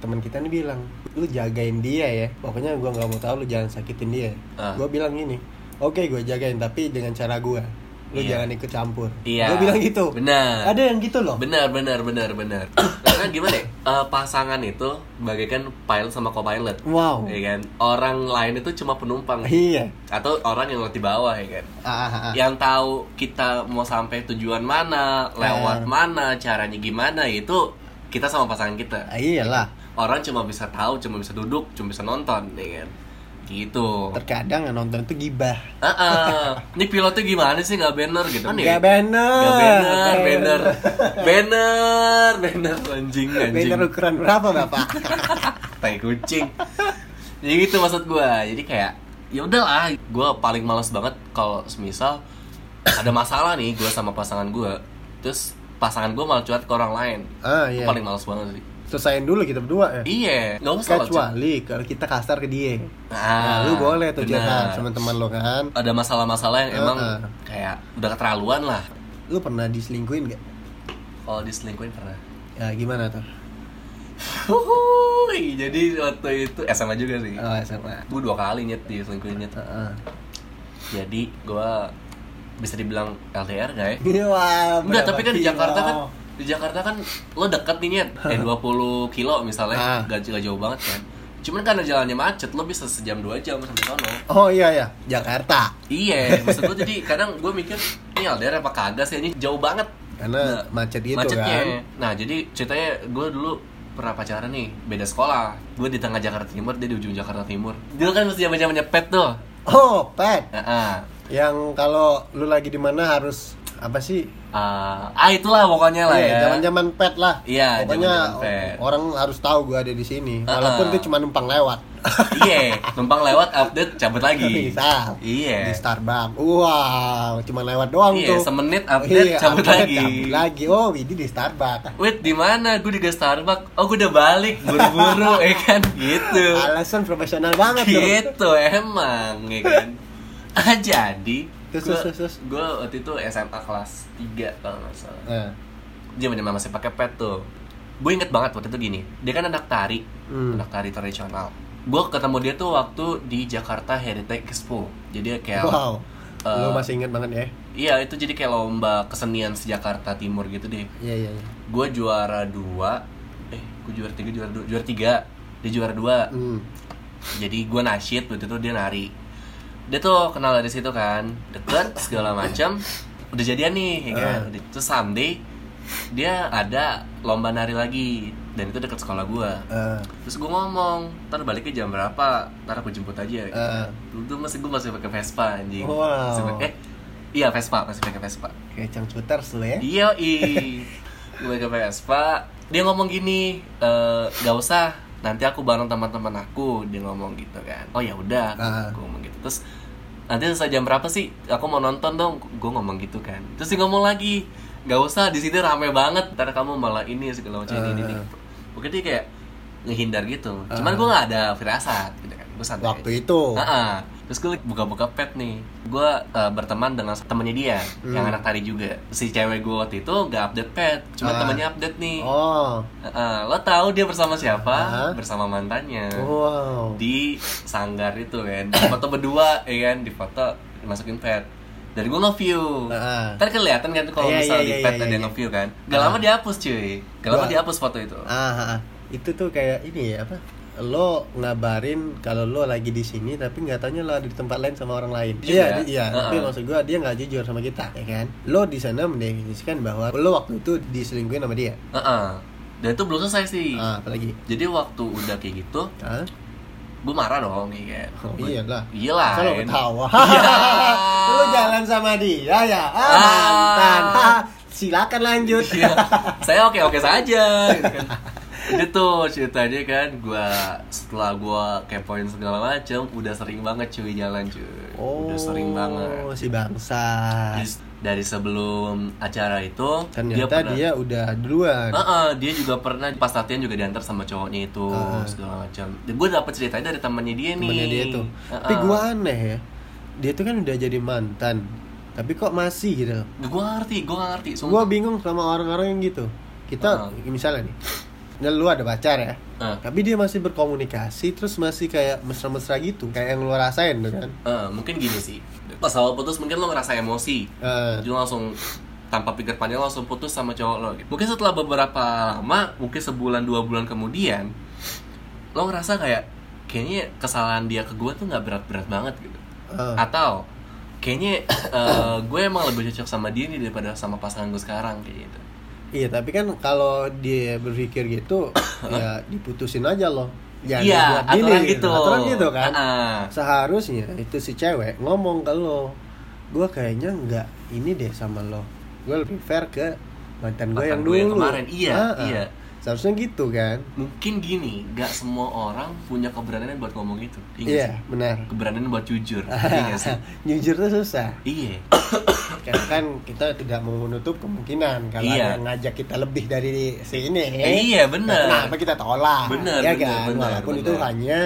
[SPEAKER 1] teman kita nih bilang, lu jagain dia ya. Pokoknya gua nggak mau tahu lu jangan sakitin dia.
[SPEAKER 2] Ah.
[SPEAKER 1] Gua bilang gini, oke gue jagain tapi dengan cara gua. Lu
[SPEAKER 2] Iya.
[SPEAKER 1] jangan ikut campur.
[SPEAKER 2] Iya.
[SPEAKER 1] Gua bilang gitu.
[SPEAKER 2] Benar.
[SPEAKER 1] Ada yang gitu loh.
[SPEAKER 2] Benar, benar, benar, benar. Karena gimana ya? eh, pasangan itu bagaikan pilot sama co-pilot.
[SPEAKER 1] Wow.
[SPEAKER 2] Ya kan? Orang lain itu cuma penumpang
[SPEAKER 1] Iya.
[SPEAKER 2] atau orang yang di bawah ya kan.
[SPEAKER 1] Ah, ah, ah.
[SPEAKER 2] Yang tahu kita mau sampai tujuan mana, lewat
[SPEAKER 1] Ah.
[SPEAKER 2] mana, caranya gimana itu kita sama pasangan kita.
[SPEAKER 1] Ah, iyalah.
[SPEAKER 2] Orang cuma bisa tahu, cuma bisa duduk, cuma bisa nonton, ya kan? Gitu.
[SPEAKER 1] Terkadang yang nonton itu gibah.
[SPEAKER 2] Ah, ah. ini pilotnya gimana sih nggak banner gitu? Kan
[SPEAKER 1] Gak banner.
[SPEAKER 2] Gak banner, banner, banner, banner, anjing, anjing.
[SPEAKER 1] Banner ukuran berapa bapak?
[SPEAKER 2] tai kucing. Jadi gitu maksud gue. Jadi kayak ya udahlah, gue paling males banget kalau semisal ada masalah nih gue sama pasangan gue, terus pasangan gue malah curhat ke orang lain.
[SPEAKER 1] ah iya.
[SPEAKER 2] paling males banget sih.
[SPEAKER 1] Selesaiin dulu kita berdua ya.
[SPEAKER 2] Iya, nggak usah.
[SPEAKER 1] Kecuali kalau kita kasar ke dia.
[SPEAKER 2] Ah,
[SPEAKER 1] Nah, lu boleh tuh curhat sama teman lo kan.
[SPEAKER 2] Ada masalah-masalah yang emang kayak udah keterlaluan lah.
[SPEAKER 1] Lu pernah diselingkuin gak?
[SPEAKER 2] Kalau diselingkuhin pernah.
[SPEAKER 1] Ya gimana tuh?
[SPEAKER 2] Huhuy, jadi waktu itu SMA juga sih.
[SPEAKER 1] Oh SMA.
[SPEAKER 2] Gue dua kali nyet diselingkuhin nyet.
[SPEAKER 1] Heeh.
[SPEAKER 2] Jadi gue bisa dibilang LDR gak ya?
[SPEAKER 1] Iya, Wah,
[SPEAKER 2] Enggak, tapi kan di? Jakarta kan di Jakarta kan lo deket nih nyet kayak 20 kilo misalnya
[SPEAKER 1] Ah.
[SPEAKER 2] gak, gak jauh banget kan cuman karena jalannya macet lo bisa sejam dua jam sampai sono
[SPEAKER 1] Oh iya ya, Jakarta.
[SPEAKER 2] iya maksud gue jadi kadang gue mikir ini LDR apa kagak sih ini jauh banget
[SPEAKER 1] Karena
[SPEAKER 2] Nah,
[SPEAKER 1] macet gitu
[SPEAKER 2] macetnya
[SPEAKER 1] kan.
[SPEAKER 2] nah jadi ceritanya gue dulu pernah pacaran nih beda sekolah gue di tengah Jakarta Timur dia di ujung Jakarta Timur dulu kan masih zaman zamannya pet tuh
[SPEAKER 1] Oh, pet.
[SPEAKER 2] Nah, ah.
[SPEAKER 1] Yang kalau lu lagi di mana harus apa sih?
[SPEAKER 2] Ah, ah itulah pokoknya lah
[SPEAKER 1] Iya,
[SPEAKER 2] ya
[SPEAKER 1] Zaman-zaman pet lah.
[SPEAKER 2] Iya,
[SPEAKER 1] Pokoknya
[SPEAKER 2] pet.
[SPEAKER 1] orang harus tahu gua ada di sini.
[SPEAKER 2] Ah,
[SPEAKER 1] Walaupun
[SPEAKER 2] ah.
[SPEAKER 1] itu cuma numpang lewat.
[SPEAKER 2] iya numpang lewat update cabut lagi
[SPEAKER 1] Bisa.
[SPEAKER 2] iya
[SPEAKER 1] Di Starbucks. Wow, cuma lewat doang
[SPEAKER 2] iya
[SPEAKER 1] tuh.
[SPEAKER 2] semenit update
[SPEAKER 1] Iya,
[SPEAKER 2] cabut
[SPEAKER 1] update,
[SPEAKER 2] lagi
[SPEAKER 1] cabut lagi. Oh, Widi di Starbucks.
[SPEAKER 2] Wait, di mana? Gue di Starbucks. Oh, gue udah balik buru-buru, ya kan? Gitu.
[SPEAKER 1] Alasan profesional banget tuh.
[SPEAKER 2] Gitu emang, ya kan? Ah, jadi
[SPEAKER 1] Terus,
[SPEAKER 2] gua,
[SPEAKER 1] terus, terus.
[SPEAKER 2] gua waktu itu SMA kelas 3 kalau nggak salah. Dia zaman masih pakai pet tuh. Gue inget banget waktu itu gini. Dia kan anak tari,
[SPEAKER 1] Hmm.
[SPEAKER 2] anak tari tradisional. Gue ketemu dia tuh waktu di Jakarta Heritage Expo. Jadi kayak
[SPEAKER 1] wow.
[SPEAKER 2] eh,
[SPEAKER 1] Lu masih inget banget ya?
[SPEAKER 2] Iya, itu jadi kayak lomba kesenian se Jakarta Timur gitu deh.
[SPEAKER 1] Iya, iya, iya.
[SPEAKER 2] gue juara dua eh gue juara tiga juara dua juara tiga dia juara dua
[SPEAKER 1] Hmm.
[SPEAKER 2] jadi gue nasyid waktu itu dia nari dia tuh kenal dari situ kan deket segala macam udah jadian nih ya kan. Udah- terus someday dia ada lomba nari lagi. Dan itu deket sekolah gua.
[SPEAKER 1] Eh,
[SPEAKER 2] terus gue ngomong ntar baliknya jam berapa? Ntar aku jemput aja.
[SPEAKER 1] Eh,
[SPEAKER 2] dulu tuh masih gue masih pakai Vespa anjing.
[SPEAKER 1] Wow.
[SPEAKER 2] Masih pakai- eh iya Vespa masih pakai Vespa.
[SPEAKER 1] Kayak cangcuters lu ya?
[SPEAKER 2] Iya i gue pakai Vespa. Dia ngomong gini eh gak usah nanti aku bareng teman-teman aku. Dia ngomong gitu kan. Oh ya udah.
[SPEAKER 1] Ah.
[SPEAKER 2] gue gitu terus nanti selesai jam berapa sih aku mau nonton dong. Gue ngomong gitu kan. Terus dia ngomong lagi gak usah di sini rame banget. Ntar kamu malah ini segala macam ini ini
[SPEAKER 1] Ah.
[SPEAKER 2] mungkin dia kayak ngehindar gitu. Cuman gue gak ada firasat gitu kan. Gue santai
[SPEAKER 1] waktu itu?
[SPEAKER 2] Ah, ah. Terus gue buka-buka pet nih Gue eh, berteman dengan temennya dia Yang
[SPEAKER 1] Hmm.
[SPEAKER 2] anak tari juga Si cewek gue waktu itu gak update pet Cuma
[SPEAKER 1] Ah.
[SPEAKER 2] temennya update nih
[SPEAKER 1] oh
[SPEAKER 2] ah. Lo tahu dia bersama siapa?
[SPEAKER 1] Ah.
[SPEAKER 2] Bersama mantannya
[SPEAKER 1] wow
[SPEAKER 2] Di sanggar itu kan Di foto berdua ya kan Di foto dimasukin pet dari gue nge-view
[SPEAKER 1] Ah.
[SPEAKER 2] Kan kelihatan kan kalau
[SPEAKER 1] Iya,
[SPEAKER 2] misal
[SPEAKER 1] iya,
[SPEAKER 2] di
[SPEAKER 1] iya,
[SPEAKER 2] pet
[SPEAKER 1] iya,
[SPEAKER 2] ada
[SPEAKER 1] iya.
[SPEAKER 2] nge-view kan Gak
[SPEAKER 1] Ah.
[SPEAKER 2] lama dihapus cuy Gak lama dihapus foto itu
[SPEAKER 1] ah, ah, itu tuh kayak ini ya apa lo ngabarin kalau lo lagi di sini tapi nggak taunya lo ada di tempat lain sama orang lain
[SPEAKER 2] Juga.
[SPEAKER 1] iya di- iya
[SPEAKER 2] Ah,
[SPEAKER 1] tapi maksud gua dia nggak jujur sama kita ya kan lo di sana mendefinisikan bahwa lo waktu itu diselingkuhin sama dia
[SPEAKER 2] Heeh. Dan itu belum selesai sih
[SPEAKER 1] ah apalagi
[SPEAKER 2] Jadi waktu udah kayak gitu
[SPEAKER 1] ah
[SPEAKER 2] gue marah dong nih kan
[SPEAKER 1] oh, iyalah
[SPEAKER 2] Iyalah
[SPEAKER 1] Masa lo
[SPEAKER 2] kan.
[SPEAKER 1] ketawa
[SPEAKER 2] Iya.
[SPEAKER 1] lo jalan sama dia ya ah,
[SPEAKER 2] Ah.
[SPEAKER 1] mantan silakan lanjut
[SPEAKER 2] Iya. saya oke oke saja gitu kan. Jadi tuh ceritanya kan gue setelah gue kepoin segala macam udah sering banget cuy jalan cuy
[SPEAKER 1] oh
[SPEAKER 2] udah sering banget
[SPEAKER 1] si bangsa
[SPEAKER 2] Jadi, dari sebelum acara itu
[SPEAKER 1] ternyata
[SPEAKER 2] pernah-
[SPEAKER 1] dia, udah duluan
[SPEAKER 2] Heeh, dia juga pernah pas latihan juga diantar sama cowoknya itu
[SPEAKER 1] Ah.
[SPEAKER 2] segala macam. Gue dapet ceritanya dari temannya dia nih.
[SPEAKER 1] temennya dia tuh
[SPEAKER 2] Heeh.
[SPEAKER 1] tapi gua aneh ya dia tuh kan udah jadi mantan tapi kok masih gitu
[SPEAKER 2] gue ngerti, gue ngerti.
[SPEAKER 1] gua
[SPEAKER 2] Sumpah.
[SPEAKER 1] bingung sama orang-orang yang gitu kita
[SPEAKER 2] Ah.
[SPEAKER 1] misalnya nih nah, lu ada pacar ya
[SPEAKER 2] Ah.
[SPEAKER 1] tapi dia masih berkomunikasi terus masih kayak mesra-mesra gitu kayak yang lu rasain tuh kan
[SPEAKER 2] Eh, mungkin gini sih. Pas awal putus mungkin lo ngerasa emosi.
[SPEAKER 1] Eh,
[SPEAKER 2] Jadi langsung tanpa pikir panjang langsung putus sama cowok lo. gitu. Mungkin setelah beberapa lama, mungkin sebulan dua bulan kemudian, lo ngerasa kayak kayaknya kesalahan dia ke gue tuh nggak berat-berat banget gitu.
[SPEAKER 1] eh,
[SPEAKER 2] Atau kayaknya eh, gue emang lebih cocok sama dia nih daripada sama pasangan gue sekarang kayak gitu.
[SPEAKER 1] Iya tapi kan kalau dia berpikir gitu ya diputusin aja loh. Jangan
[SPEAKER 2] iya,
[SPEAKER 1] dibuat gini,
[SPEAKER 2] aturan gitu.
[SPEAKER 1] aturan gitu kan.
[SPEAKER 2] Ah,
[SPEAKER 1] seharusnya itu si cewek ngomong ke lo gue kayaknya nggak ini deh sama lo. Gue lebih fair ke mantan gue yang
[SPEAKER 2] gue
[SPEAKER 1] dulu.
[SPEAKER 2] yang kemarin, iya,
[SPEAKER 1] Ah, ah.
[SPEAKER 2] iya.
[SPEAKER 1] Seharusnya gitu kan
[SPEAKER 2] mungkin gini, gak semua orang punya keberanian buat ngomong gitu. Iya,
[SPEAKER 1] iya
[SPEAKER 2] sih?
[SPEAKER 1] benar
[SPEAKER 2] Keberanian buat jujur. Iya sih?
[SPEAKER 1] jujur tuh susah
[SPEAKER 2] Iya.
[SPEAKER 1] karena kan kita tidak mau menutup kemungkinan kalau
[SPEAKER 2] Iya.
[SPEAKER 1] ada ngajak kita lebih dari sini
[SPEAKER 2] Iya, bener.
[SPEAKER 1] kenapa kita tolak
[SPEAKER 2] Bener,
[SPEAKER 1] ya
[SPEAKER 2] bener,
[SPEAKER 1] kan
[SPEAKER 2] bener,
[SPEAKER 1] walaupun itu
[SPEAKER 2] bener.
[SPEAKER 1] hanya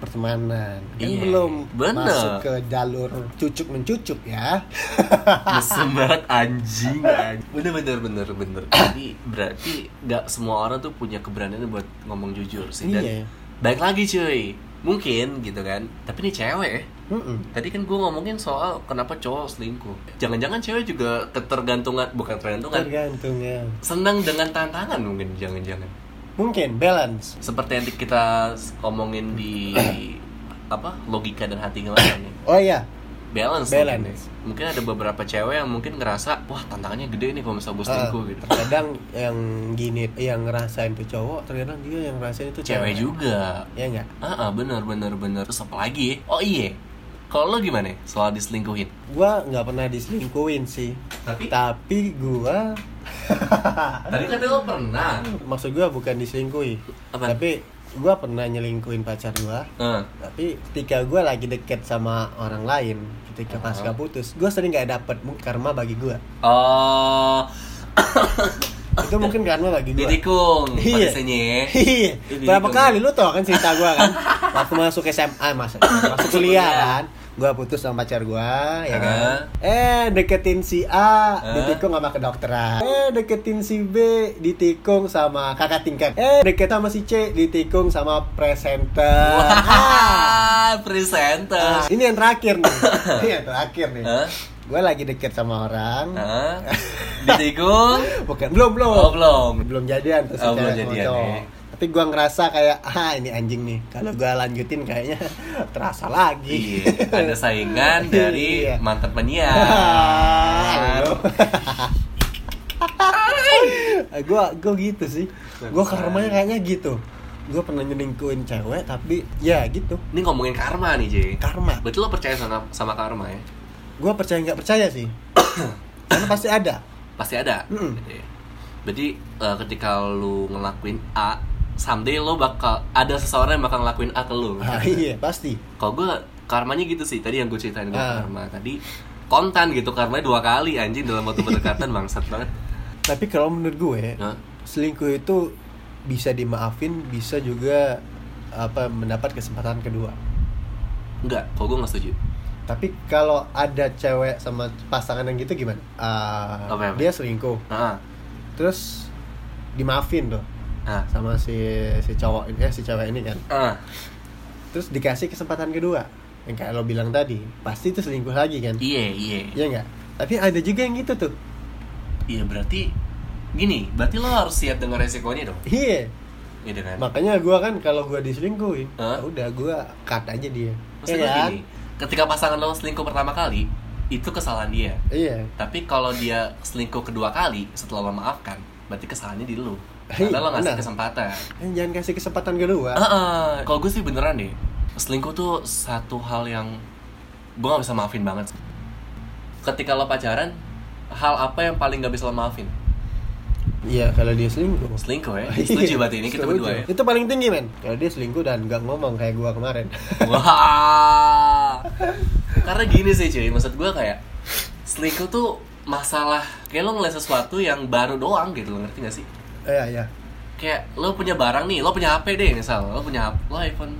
[SPEAKER 1] pertemanan kan
[SPEAKER 2] Iya,
[SPEAKER 1] belum
[SPEAKER 2] bener.
[SPEAKER 1] masuk ke jalur cucuk mencucuk ya
[SPEAKER 2] Mesem banget anjing, anjing. Bener bener bener bener. Jadi berarti gak semua orang tuh punya keberanian buat ngomong jujur sih. Dan
[SPEAKER 1] Iya.
[SPEAKER 2] baik lagi cuy, mungkin gitu kan. Tapi ini cewek ya.
[SPEAKER 1] Mm-mm.
[SPEAKER 2] Tadi kan gue ngomongin soal kenapa cowok selingkuh. Jangan-jangan cewek juga ketergantungan, bukan ketergantungan,
[SPEAKER 1] tergantung ya
[SPEAKER 2] senang dengan tantangan mungkin jangan-jangan.
[SPEAKER 1] Mungkin balance.
[SPEAKER 2] Seperti yang kita omongin di apa logika dan hati nih.
[SPEAKER 1] oh iya.
[SPEAKER 2] Balance
[SPEAKER 1] Balance.
[SPEAKER 2] mungkin, ya. mungkin ada beberapa cewek yang mungkin ngerasa wah tantangannya gede nih kalau misalnya gue
[SPEAKER 1] Ah,
[SPEAKER 2] selingkuh gitu.
[SPEAKER 1] terkadang yang gini yang ngerasain tuh cowok terkadang dia yang ngerasain itu
[SPEAKER 2] cewek juga.
[SPEAKER 1] Ya enggak
[SPEAKER 2] ah ah, bener bener bener. Terus apa lagi? Oh iya. Kalau lo gimana soal diselingkuhin?
[SPEAKER 1] Gua nggak pernah diselingkuhin sih.
[SPEAKER 2] Tapi?
[SPEAKER 1] Tapi gua
[SPEAKER 2] tadi kan lo pernah
[SPEAKER 1] maksud gua bukan diselingkuhi
[SPEAKER 2] Apa?
[SPEAKER 1] tapi gua pernah nyelingkuhin pacar gua
[SPEAKER 2] Ah,
[SPEAKER 1] tapi ketika gua lagi deket sama orang lain ketika
[SPEAKER 2] Ah.
[SPEAKER 1] pasca putus gua sering nggak dapet karma bagi gua
[SPEAKER 2] oh
[SPEAKER 1] itu mungkin karma bagi gua
[SPEAKER 2] ditikung
[SPEAKER 1] Iya.
[SPEAKER 2] ya.
[SPEAKER 1] Iya. Berapa kali lu tau kan cerita gua kan? Waktu masuk SMA, masuk masuk kuliah kan. Gua putus sama pacar gua, ya kan. Eh, deketin si A,
[SPEAKER 2] Ah.
[SPEAKER 1] ditikung sama kedokteran. Eh, deketin si B, ditikung sama kakak tingkat. Eh, deket sama si C, ditikung sama presenter. Ah.
[SPEAKER 2] wah presenter
[SPEAKER 1] Ah, ini yang terakhir nih. ini yang terakhir nih.
[SPEAKER 2] Hah?
[SPEAKER 1] Gua lagi deket sama orang.
[SPEAKER 2] Hah? ditikung
[SPEAKER 1] Bukan, belum, belum.
[SPEAKER 2] oh belum
[SPEAKER 1] belum jadian tuh
[SPEAKER 2] Oh, belum jadian, ya.
[SPEAKER 1] Tapi gua ngerasa kayak ah ini anjing nih kalau gua lanjutin kayaknya terasa lagi
[SPEAKER 2] Iya, ada saingan dari
[SPEAKER 1] Iya.
[SPEAKER 2] mantan penyiar.
[SPEAKER 1] lu. Eh, gua gua gitu sih gua karmanya kayaknya gitu gua pernah nyelingkuhin cewek tapi ya gitu
[SPEAKER 2] Ini ngomongin karma nih, Jay.
[SPEAKER 1] karma
[SPEAKER 2] Berarti lo percaya sama sama karma ya?
[SPEAKER 1] gua percaya nggak percaya sih karena pasti ada
[SPEAKER 2] Pasti ada.
[SPEAKER 1] Mm.
[SPEAKER 2] Iya. Berarti eh, ketika lu ngelakuin A, someday lo bakal ada seseorang yang bakal ngelakuin A ke lu.
[SPEAKER 1] ah, iya pasti
[SPEAKER 2] Kalau gue karmanya gitu sih. Tadi yang gue ceritain gue
[SPEAKER 1] Ah.
[SPEAKER 2] karma tadi kontan gitu karmanya dua kali anjing dalam waktu berdekatan bangsat banget.
[SPEAKER 1] tapi kalau menurut gue
[SPEAKER 2] Nah,
[SPEAKER 1] selingkuh itu bisa dimaafin bisa juga apa mendapat kesempatan kedua
[SPEAKER 2] enggak, kalau gue nggak setuju.
[SPEAKER 1] tapi kalau ada cewek sama pasangan yang gitu gimana Ah,
[SPEAKER 2] Apa, apa?
[SPEAKER 1] dia selingkuh
[SPEAKER 2] Nah,
[SPEAKER 1] terus dimaafin tuh
[SPEAKER 2] nah,
[SPEAKER 1] sama si si cowok ini eh si cewek ini kan
[SPEAKER 2] ah.
[SPEAKER 1] terus dikasih kesempatan kedua yang kayak lo bilang tadi pasti itu selingkuh lagi kan
[SPEAKER 2] Iya, iya.
[SPEAKER 1] Iya nggak tapi ada juga yang gitu tuh
[SPEAKER 2] Iya, berarti gini, berarti lo harus siap dengan resikonya dong.
[SPEAKER 1] iya
[SPEAKER 2] Gitu kan?
[SPEAKER 1] makanya gua kan kalau gua diselingkuhin
[SPEAKER 2] Hah?
[SPEAKER 1] ya udah gua cut aja dia
[SPEAKER 2] Maksud gue
[SPEAKER 1] Iya kan?
[SPEAKER 2] gini, ketika pasangan lo selingkuh pertama kali, itu kesalahan dia.
[SPEAKER 1] iya
[SPEAKER 2] Tapi kalau dia selingkuh kedua kali setelah lo maafkan, berarti kesalahannya di lo. Karena lo ngasih kesempatan.
[SPEAKER 1] Jangan kasih kesempatan kedua
[SPEAKER 2] Heeh. Kalau gue sih beneran deh, selingkuh tuh satu hal yang gue gak bisa maafin banget. Ketika lo pacaran, hal apa yang paling gak bisa lo maafin?
[SPEAKER 1] iya kalau dia selingkuh
[SPEAKER 2] Selingkuh ya? Setuju berarti ini kita berdua ya?
[SPEAKER 1] itu paling tinggi men kalau dia selingkuh dan nggak ngomong kayak gua kemarin
[SPEAKER 2] Wah. Karena gini sih cuy, maksud gue kayak selingkuh tuh masalah kayak lo ngeliat sesuatu yang baru doang gitu lo ngerti gak sih?
[SPEAKER 1] Iya iya
[SPEAKER 2] Kayak lo punya barang nih, lo punya HP deh misal, lo punya lo iPhone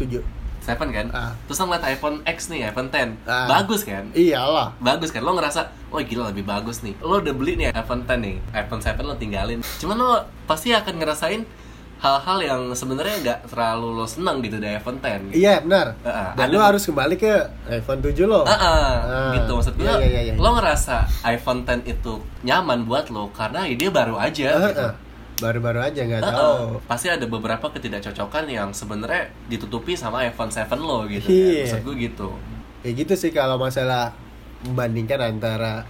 [SPEAKER 1] tujuh
[SPEAKER 2] 7 kan?
[SPEAKER 1] Ah.
[SPEAKER 2] Terus lo ngeliat iPhone X nih, iPhone 10
[SPEAKER 1] Ah.
[SPEAKER 2] Bagus kan?
[SPEAKER 1] iyalah
[SPEAKER 2] Bagus kan? Lo ngerasa, wah gila lebih bagus nih Lo udah beli nih iPhone 10 nih, iPhone 7 lo tinggalin Cuman lo pasti akan ngerasain hal-hal yang sebenarnya nggak terlalu lo seneng gitu dari iPhone 10 gitu.
[SPEAKER 1] iya benar
[SPEAKER 2] Ah,
[SPEAKER 1] dan lo harus kembali ke iPhone 7 lo
[SPEAKER 2] Ah, ah,
[SPEAKER 1] Ah,
[SPEAKER 2] gitu maksud gue.
[SPEAKER 1] iya, iya, iya, iya.
[SPEAKER 2] Lo ngerasa iPhone 10 itu nyaman buat lo karena dia baru aja. Gitu.
[SPEAKER 1] ah. baru-baru aja nggak
[SPEAKER 2] Ah,
[SPEAKER 1] tahu
[SPEAKER 2] ah. Pasti ada beberapa ketidakcocokan yang sebenarnya ditutupi sama iPhone 7 lo gitu.
[SPEAKER 1] Iya.
[SPEAKER 2] Kan. Maksud gue gitu.
[SPEAKER 1] ya gitu sih kalau masalah membandingkan antara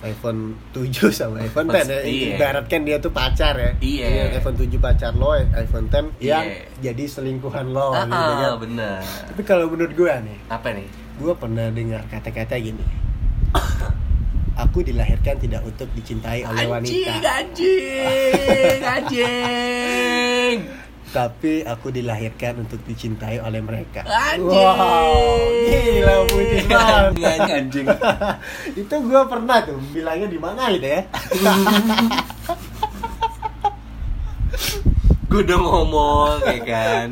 [SPEAKER 1] iPhone 7 sama iPhone 10 ya.
[SPEAKER 2] Iya.
[SPEAKER 1] Ibaratkan dia tuh pacar ya.
[SPEAKER 2] Iya.
[SPEAKER 1] Ini iPhone 7 pacar lo, iPhone 10 yang
[SPEAKER 2] Iya.
[SPEAKER 1] jadi selingkuhan lo
[SPEAKER 2] Ah,
[SPEAKER 1] gitu
[SPEAKER 2] ah,
[SPEAKER 1] kan.
[SPEAKER 2] bener.
[SPEAKER 1] Tapi kalau menurut gua nih,
[SPEAKER 2] Apa nih?
[SPEAKER 1] gua pernah dengar kata-kata gini. Aku dilahirkan tidak untuk dicintai oleh wanita,
[SPEAKER 2] anjing, anjing.
[SPEAKER 1] Tapi aku dilahirkan untuk dicintai oleh mereka.
[SPEAKER 2] Anjing.
[SPEAKER 1] Wow, gila putih banget.
[SPEAKER 2] Anjing, anjing.
[SPEAKER 1] itu gua pernah tuh bilangnya di mana gitu ya.
[SPEAKER 2] gue udah ngomong ya kan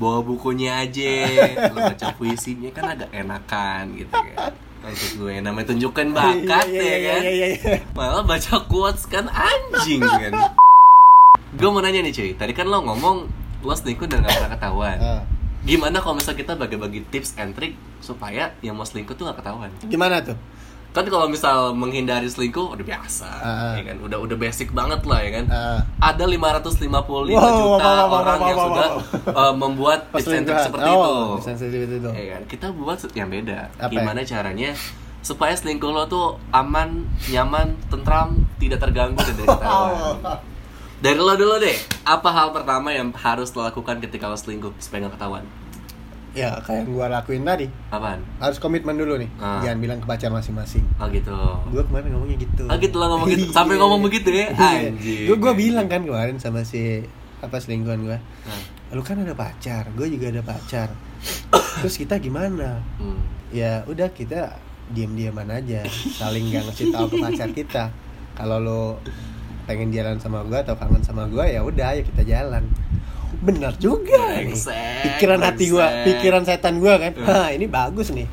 [SPEAKER 2] bawa bukunya aja lu baca puisinya kan agak enakan gitu kan maksud gue namanya tunjukkan bakat
[SPEAKER 1] Iya,
[SPEAKER 2] ya
[SPEAKER 1] iya,
[SPEAKER 2] kan
[SPEAKER 1] iya, iya, iya.
[SPEAKER 2] malah baca quotes kan anjing kan gue mau nanya nih cuy tadi kan lo ngomong lo selingkuh dan gak pernah ketahuan
[SPEAKER 1] Ah,
[SPEAKER 2] gimana kalau misal kita bagi-bagi tips and trick supaya yang mau selingkuh tuh gak ketahuan
[SPEAKER 1] gimana tuh?
[SPEAKER 2] kan kalau misal menghindari selingkuh udah biasa
[SPEAKER 1] Ah.
[SPEAKER 2] ya kan udah udah basic banget lah ya kan
[SPEAKER 1] Ah.
[SPEAKER 2] ada 555
[SPEAKER 1] Wow,
[SPEAKER 2] juta
[SPEAKER 1] wow, wow,
[SPEAKER 2] orang
[SPEAKER 1] wow,
[SPEAKER 2] yang
[SPEAKER 1] wow,
[SPEAKER 2] sudah
[SPEAKER 1] wow.
[SPEAKER 2] uh, membuat tips and trick
[SPEAKER 1] Perselingkuhan.
[SPEAKER 2] seperti
[SPEAKER 1] oh,
[SPEAKER 2] itu.
[SPEAKER 1] itu.
[SPEAKER 2] Ya kan? Kita buat yang beda.
[SPEAKER 1] Apa
[SPEAKER 2] Gimana caranya supaya selingkuh lo tuh aman, nyaman, tentram, tidak terganggu dan tidak ketahuan. Dari lo dulu deh, apa hal pertama yang harus lo lakukan ketika lo selingkuh supaya nggak ketahuan?
[SPEAKER 1] ya kayak yang gua lakuin tadi
[SPEAKER 2] Apaan?
[SPEAKER 1] harus komitmen dulu nih
[SPEAKER 2] Ah.
[SPEAKER 1] jangan bilang ke pacar masing-masing
[SPEAKER 2] Oh gitu.
[SPEAKER 1] gua kemarin ngomongnya gitu
[SPEAKER 2] Oh gitu lo ngomong gitu, sampai ngomong begitu ya? Anjing.
[SPEAKER 1] gue gue bilang kan kemarin sama si apa selingkuhan gue
[SPEAKER 2] Nah,
[SPEAKER 1] lu kan ada pacar gue juga ada pacar terus kita gimana
[SPEAKER 2] hmm.
[SPEAKER 1] ya udah kita diam-diaman aja saling gak ngasih tahu ke pacar kita kalau lo pengen jalan sama gue atau kangen sama gue ya udah ayo kita jalan benar juga nih.
[SPEAKER 2] Brengsek,
[SPEAKER 1] pikiran hati gue pikiran setan gue kan
[SPEAKER 2] Hmm.
[SPEAKER 1] Hah, ini bagus nih